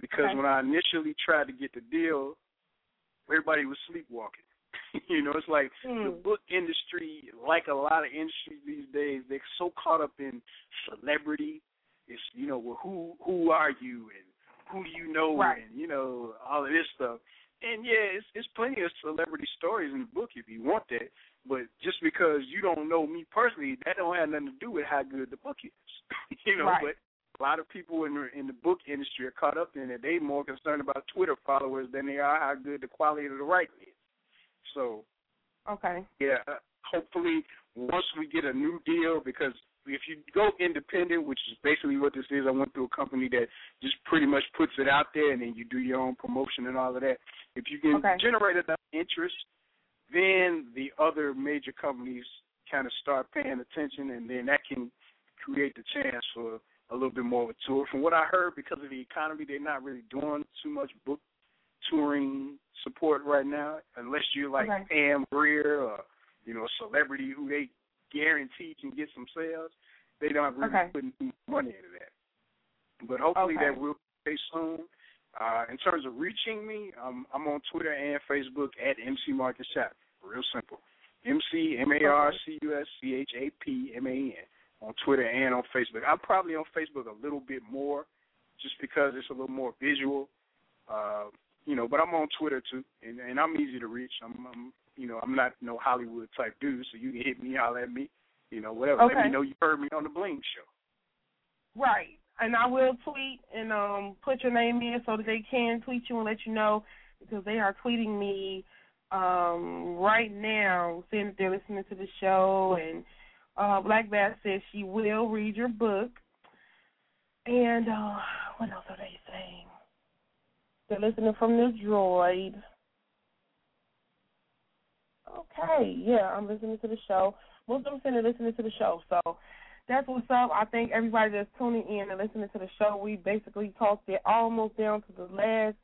because Okay. when I initially tried to get the deal, everybody was sleepwalking. you know, it's like the Hmm. book industry, like a lot of industries these days, they're so caught up in celebrity. It's you know, well, who who are you and who do you know Right. and you know all of this stuff. And yeah, it's it's plenty of celebrity stories in the book if you want that. But just because you don't know me personally, that don't have nothing to do with how good the book is. you know, Right. but a lot of people in the in the book industry are caught up in it. They more concerned about Twitter followers than they are how good the quality of the writing is. So Okay. yeah, uh, hopefully once we get a new deal, because if you go independent, which is basically what this is, I went through a company that just pretty much puts it out there, and then you do your own promotion and all of that. If you can Okay. generate enough interest, then the other major companies kind of start paying attention, and then that can create the chance for a little bit more of a tour. From what I heard, because of the economy, they're not really doing too much book touring support right now, unless you're like Okay. Pam Grier or you know a celebrity who they guarantee can get some sales. They don't really Okay. putting money into that. But hopefully Okay. that will be soon. Uh, in terms of reaching me, um, I'm on Twitter and Facebook at MC Marcus Chapman. Real simple. M C M A R C U S C H A P M A N on Twitter and on Facebook. I'm probably on Facebook a little bit more, just because it's a little more visual. Uh, you know, but I'm on Twitter too, and, and I'm easy to reach. I'm, I'm, you know, I'm not no Hollywood type dude, so you can hit me, holler at me, you know, whatever. Let me know you heard me on the Bling Show. Right. And I will tweet and um put your name in so that they can tweet you and let you know because they are tweeting me um right now saying that they're listening to the show and uh Black Bass says she will read your book. And uh what else are they saying? They're listening from the droid. Okay, yeah, I'm listening to the show. Most of them they're listening to the show, so that's what's up. I think everybody that's tuning in and listening to the show, we basically talked it almost down to the last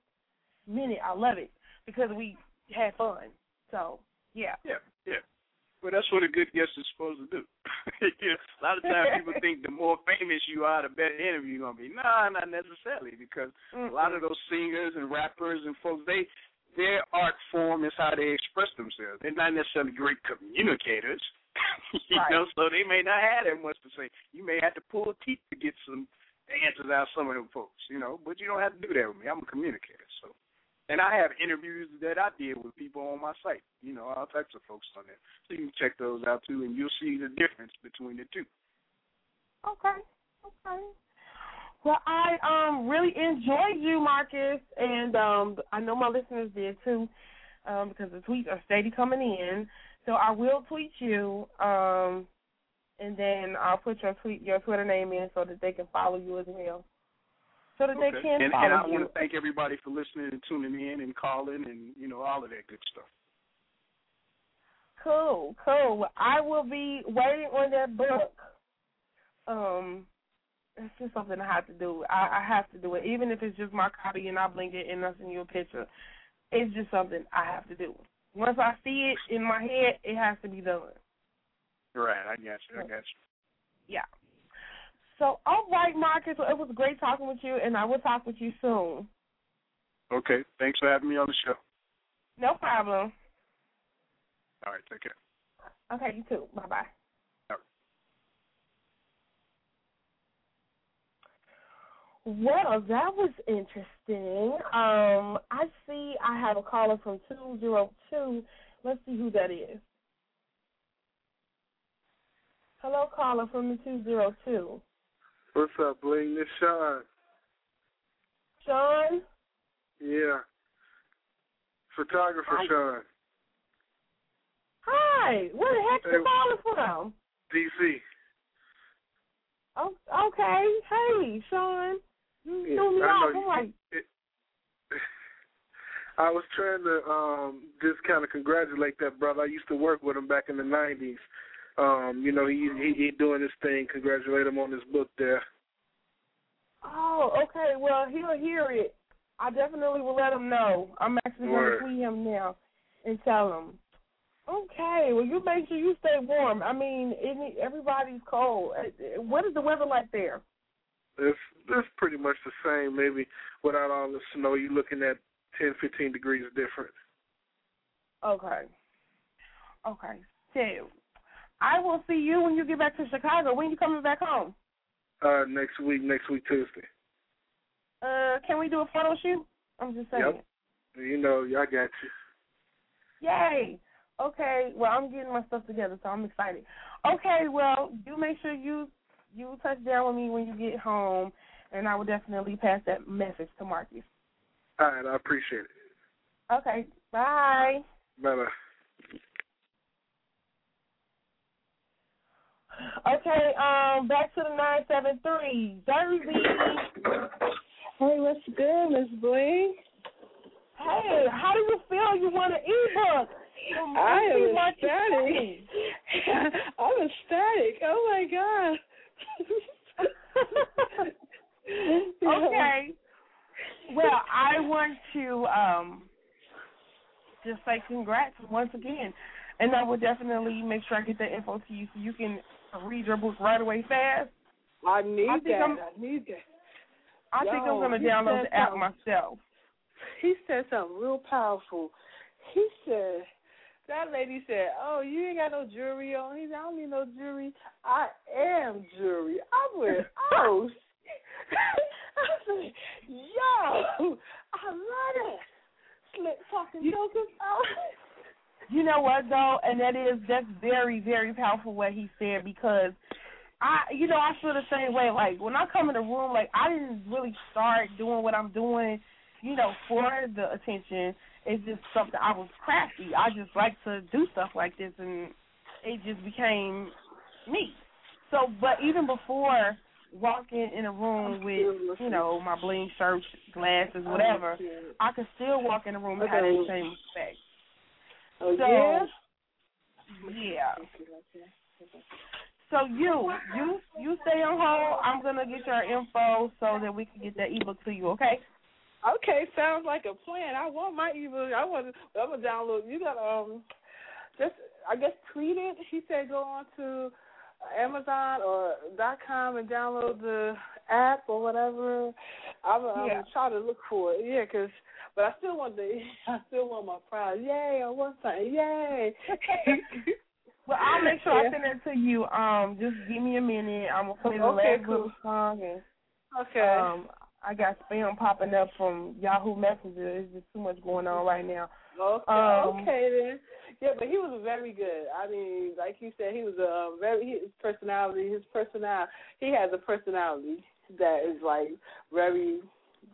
minute. I love it because we had fun. So yeah. Yeah, yeah. Well, that's what a good guest is supposed to do. you know, a lot of times people think the more famous you are, the better interview you're gonna be. Nah, not necessarily, because Mm-mm. a lot of those singers and rappers and folks, they their art form is how they express themselves. They're not necessarily great communicators. you Right. know, so they may not have that much to say. You may have to pull teeth to get some answers out of some of them folks, you know, but you don't have to do that with me. I'm a communicator, so and I have interviews that I did with people on my site, you know, all types of folks on there. So you can check those out too and you'll see the difference between the two. Okay. Okay. Well, I um really enjoyed you, Marcus, and um I know my listeners did too, um because the tweets are steady coming in. So I will tweet you, um, and then I'll put your tweet your Twitter name in so that they can follow you as well, so that they Okay. can and, follow and I you. want to thank everybody for listening and tuning in and calling and, you know, all of that good stuff. Cool, cool. Well, I will be waiting on that book. Um, it's just something I have to do. I, I have to do it, even if it's just my copy and I blink it and I send you a picture. It's just something I have to do. Once I see it in my head, it has to be done. Right, I got you. I got you. Yeah. So, all right, Marcus. Well, it was great talking with you, and I will talk with you soon. Okay. Thanks for having me on the show. No problem. All right, take care. Okay, you too. Bye bye. Well, that was interesting. Um, I see I have a caller from two zero two. Let's see who that is. Hello, caller from the two zero two. What's up, Bling? This Sean. Sean. Yeah. Photographer Hi. Sean. Hi. Where the heck you Hey. calling from? DC. Oh, okay. Hey, Sean. You Yeah, me I off. I'm like, I was trying to um just kind of congratulate that brother. I used to work with him back in the '90s. Um, you know, he he, he doing his thing. Congratulate him on his book there. oh, okay. Well, he'll hear it. I definitely will let him know. I'm actually going to tweet him now and tell him. Okay. Well, you make sure you stay warm. I mean, it, everybody's cold. Uh, What is the weather like there? It's it's pretty much the same. Maybe without all the snow, you're looking at 10, 15 degrees different. Okay. Okay. So, I will see you when you get back to Chicago. When you coming back home? Uh, next week, next week Tuesday. Uh, can we do a photo shoot? I'm just saying. Yep. You know, I got you. Yay! Okay, well I'm getting my stuff together, so I'm excited. Okay, well you make sure you you touch down with me when you get home, and I will definitely pass that message to Marcus. All right, I appreciate it. Okay, bye. Bye bye. Okay, um, back to the nine seven three, Jersey. Hey, what's good, Miss Bling? Hey, how do you feel? You want an ebook? I am ecstatic. I'm ecstatic. Oh my god. okay. Well, I want to um just say congrats once again. And I will definitely make sure I get the info to you so you can read your book right away fast. I need I that. I'm- I need that. I think I'm gonna download the app myself. He said something real powerful. He said, that lady said, "Oh, you ain't got no jewelry on." He said, "I don't need no jewelry. I am jewelry." I went, "Oh." shit." I said, "Yo, I love it." Slick talking jokers. You know what though, and that is that's very very powerful what he said because I you know I feel the same way. Like when I come in the room, like I didn't really start doing what I'm doing, you know, for the attention. It's just something I was crafty. I just like to do stuff like this, and it just became me. So, but even before walking in a room with you know my bling shirt, glasses, whatever, I could still walk in a room and have the same respect. Oh So, yeah. Yeah. So you, you, you stay on hold. I'm gonna get your info so that we can get that ebook to you. Okay? Okay, sounds like a plan. I want my ebook. I want. To, I'm gonna download. You got um, just I guess tweet it. He said go on to Amazon or dot com and download the app or whatever. I'm, I'm Yeah. trying to look for it. Yeah, 'cause but I still want the I still want my prize. Yay! I want something. Yay! Well, I'll make sure I send it to you. Um, just give me a minute. I'm gonna play the Okay, last cool. little song and Okay. um, I got spam popping up from Yahoo Messenger. There's just too much going on right now. Okay, Um, okay then. Yeah, but he was very good. I mean, like you said, he was a very his personality. His personality. He has a personality that is like very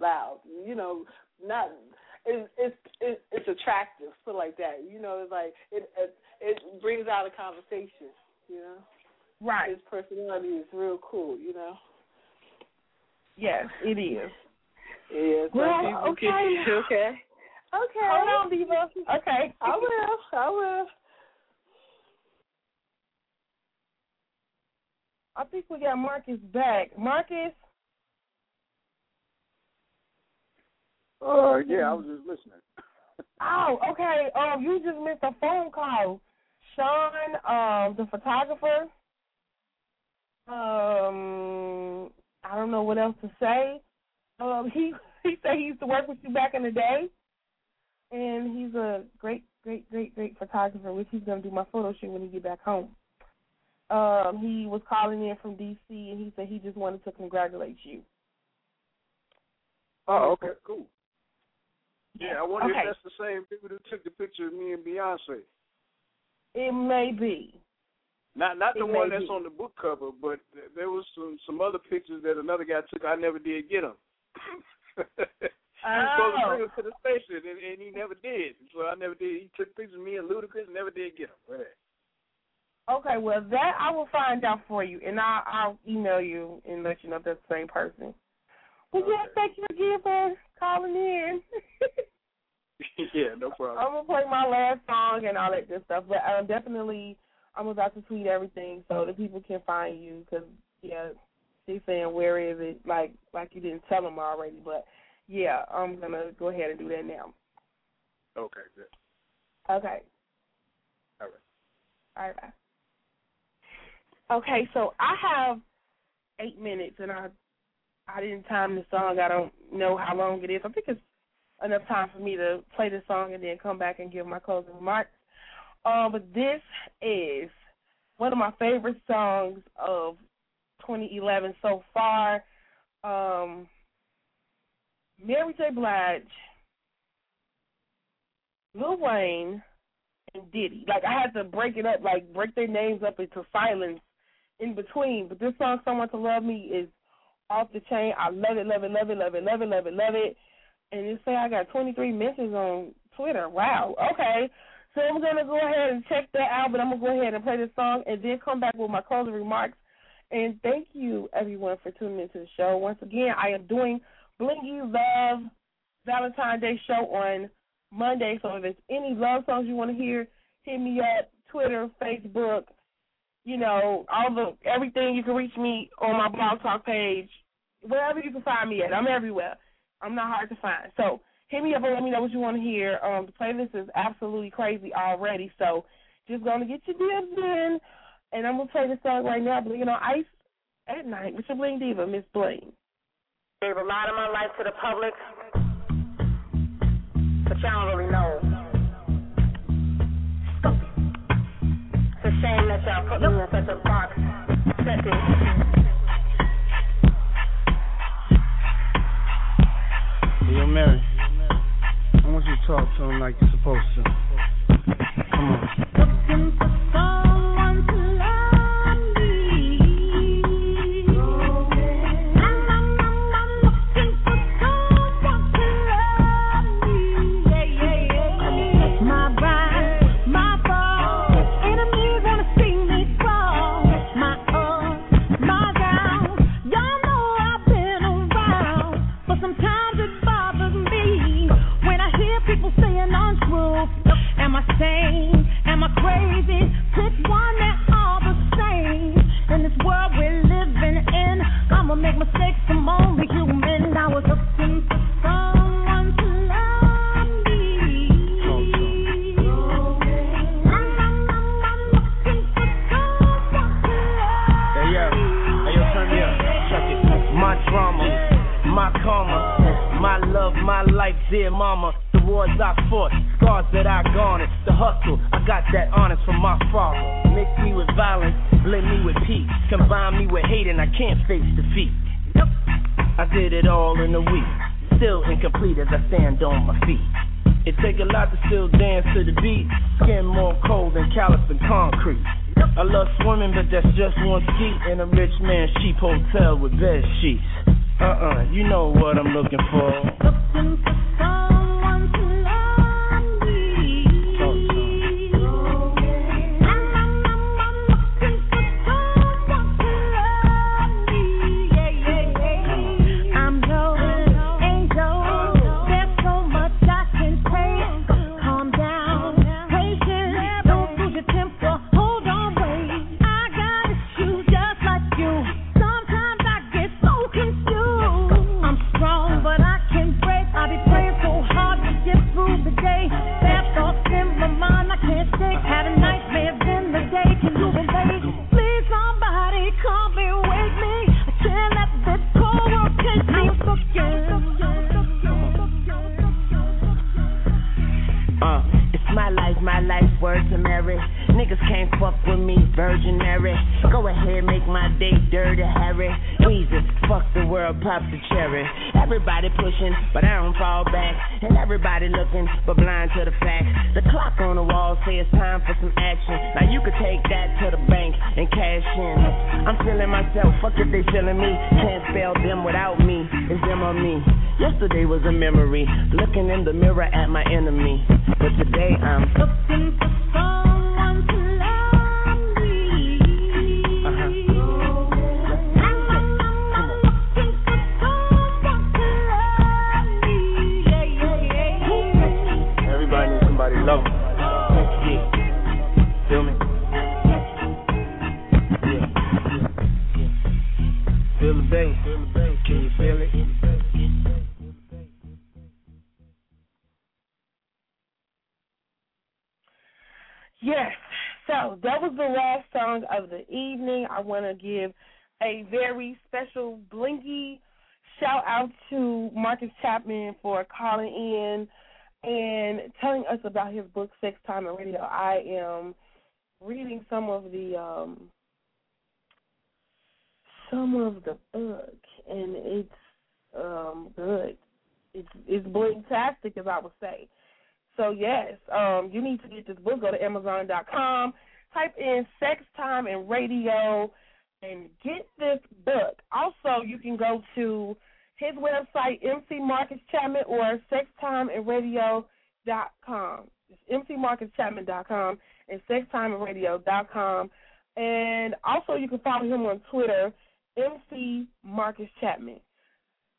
loud. You know, not it's it's it's, it's attractive, put like that. You know, it's like it, it it brings out a conversation. You know, Right. his personality is real cool. You know. Yes, it is. Yeah. so Well, okay. can- okay. Okay. Hold on, Diva. Okay. I will. I will. I think we got Marcus back. Marcus. Uh, yeah, I was just listening. Oh, okay. Um, you just missed a phone call. Sean, um, the photographer. Um, I don't know what else to say. Um, he he said he used to work with you back in the day, and he's a great, great, great, great photographer. Which he's gonna do my photo shoot when he get back home. Um, he was calling in from DC, and he said he just wanted to congratulate you. Oh, okay, cool. Yeah, I wonder Okay. if that's the same people who took the picture of me and Beyonce. It may be. Not not the one that's be. on the book cover, but th- there was some some other pictures that another guy took. I never did get them. he was supposed to Oh. bring them to the station, and, and he never did. So I never did. He took pictures of me and Ludacris, and never did get them. Okay, well that I will find out for you, and I'll, I'll email you and let you know if that's the same person. Well, yeah, thank you again for calling in. yeah, no problem. I'm gonna play my last song and all that good stuff, but um, definitely I'm about to tweet everything so that people can find you. Cause yeah, she's saying where is it? Like like you didn't tell them already, but yeah, I'm gonna go ahead and do that now. Okay, good. Okay. All right. All right. bye. Okay, so I have eight minutes, and I I didn't time the song. I don't know how long it is. I think it's enough time for me to play the song and then come back and give my closing remarks. Um, but this is one of my favorite songs of 2011 so far. Um, Mary J. Blige, Lil Wayne, and Diddy. Like I had to break it up, like break their names up into silence in between. But this song, "Someone to Love Me," is off the chain. I love it, love it, love it, love it, love it, love it, love it. And you say I got 23 mentions on Twitter. Wow. Okay. So I'm gonna go ahead and check that out, but I'm gonna go ahead and play this song and then come back with my closing remarks. And thank you everyone for tuning into the show. Once again, I am doing Blingy Love Valentine's Day show on Monday. So if there's any love songs you want to hear, hit me up, Twitter, Facebook, you know, all the everything you can reach me on my blog talk page, wherever you can find me at. I'm everywhere. I'm not hard to find. So hit me up and let me know what you want to hear. Um, the playlist is absolutely crazy already. So just gonna get your dibs in, and I'm gonna play this song right now, Bling on Ice at night with your Bling Diva, Miss Bling. Gave a lot of my life to the public, but y'all don't really know. It's a shame that y'all put me in such a box. Yo, Mary, I want you to talk to him like you're supposed to. Come on. Dear mama. The wars I fought, scars that I garnered. The hustle, I got that honest from my father. Mix me with violence, blend me with peace. Combine me with hate, and I can't face defeat. I did it all in a week. Still incomplete as I stand on my feet. It take a lot to still dance to the beat. Skin more cold than callous and concrete. I love swimming, but that's just one ski in a rich man's cheap hotel with bed sheets. Uh-uh, you know what I'm looking for. And telling us about his book Sex Time and Radio. I am reading some of the um some of the book and it's um good. It's it's bling-tastic as I would say. So yes, um, you need to get this book. Go to Amazon.com, type in "sex time and radio," and get this book. Also, you can go to his website, MC Marcus Chapman, or SexTimeAndRadio.com. It's MCMarcusChapman.com and SexTimeAndRadio.com. And also, you can follow him on Twitter, MC Marcus Chapman.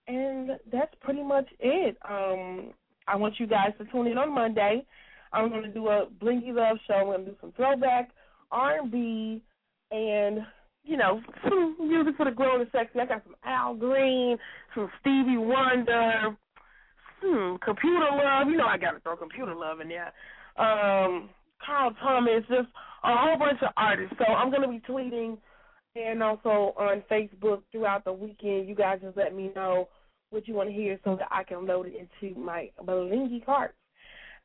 And that's pretty much it. Um, I want you guys to tune in on Monday. I'm going to do a Blingy Love show. I'm going to do some throwback R&B and you know some music for the grown and sexy. I got some Al Green, some Stevie Wonder, some Computer Love. You know I got to throw Computer Love in there. Um, Carl Thomas, just a whole bunch of artists. So I'm going to be tweeting and also on Facebook throughout the weekend. You guys just let me know what you want to hear so that I can load it into my Belingy carts.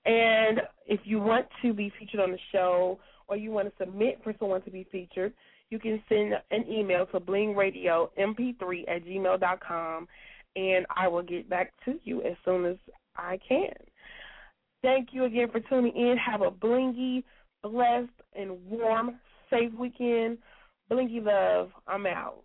And if you want to be featured on the show or you want to submit for someone to be featured, you can send an email to blingradiomp3 at gmail dot com, and I will get back to you as soon as I can. Thank you again for tuning in. Have a blingy, blessed, and warm, safe weekend. Blingy love. I'm out.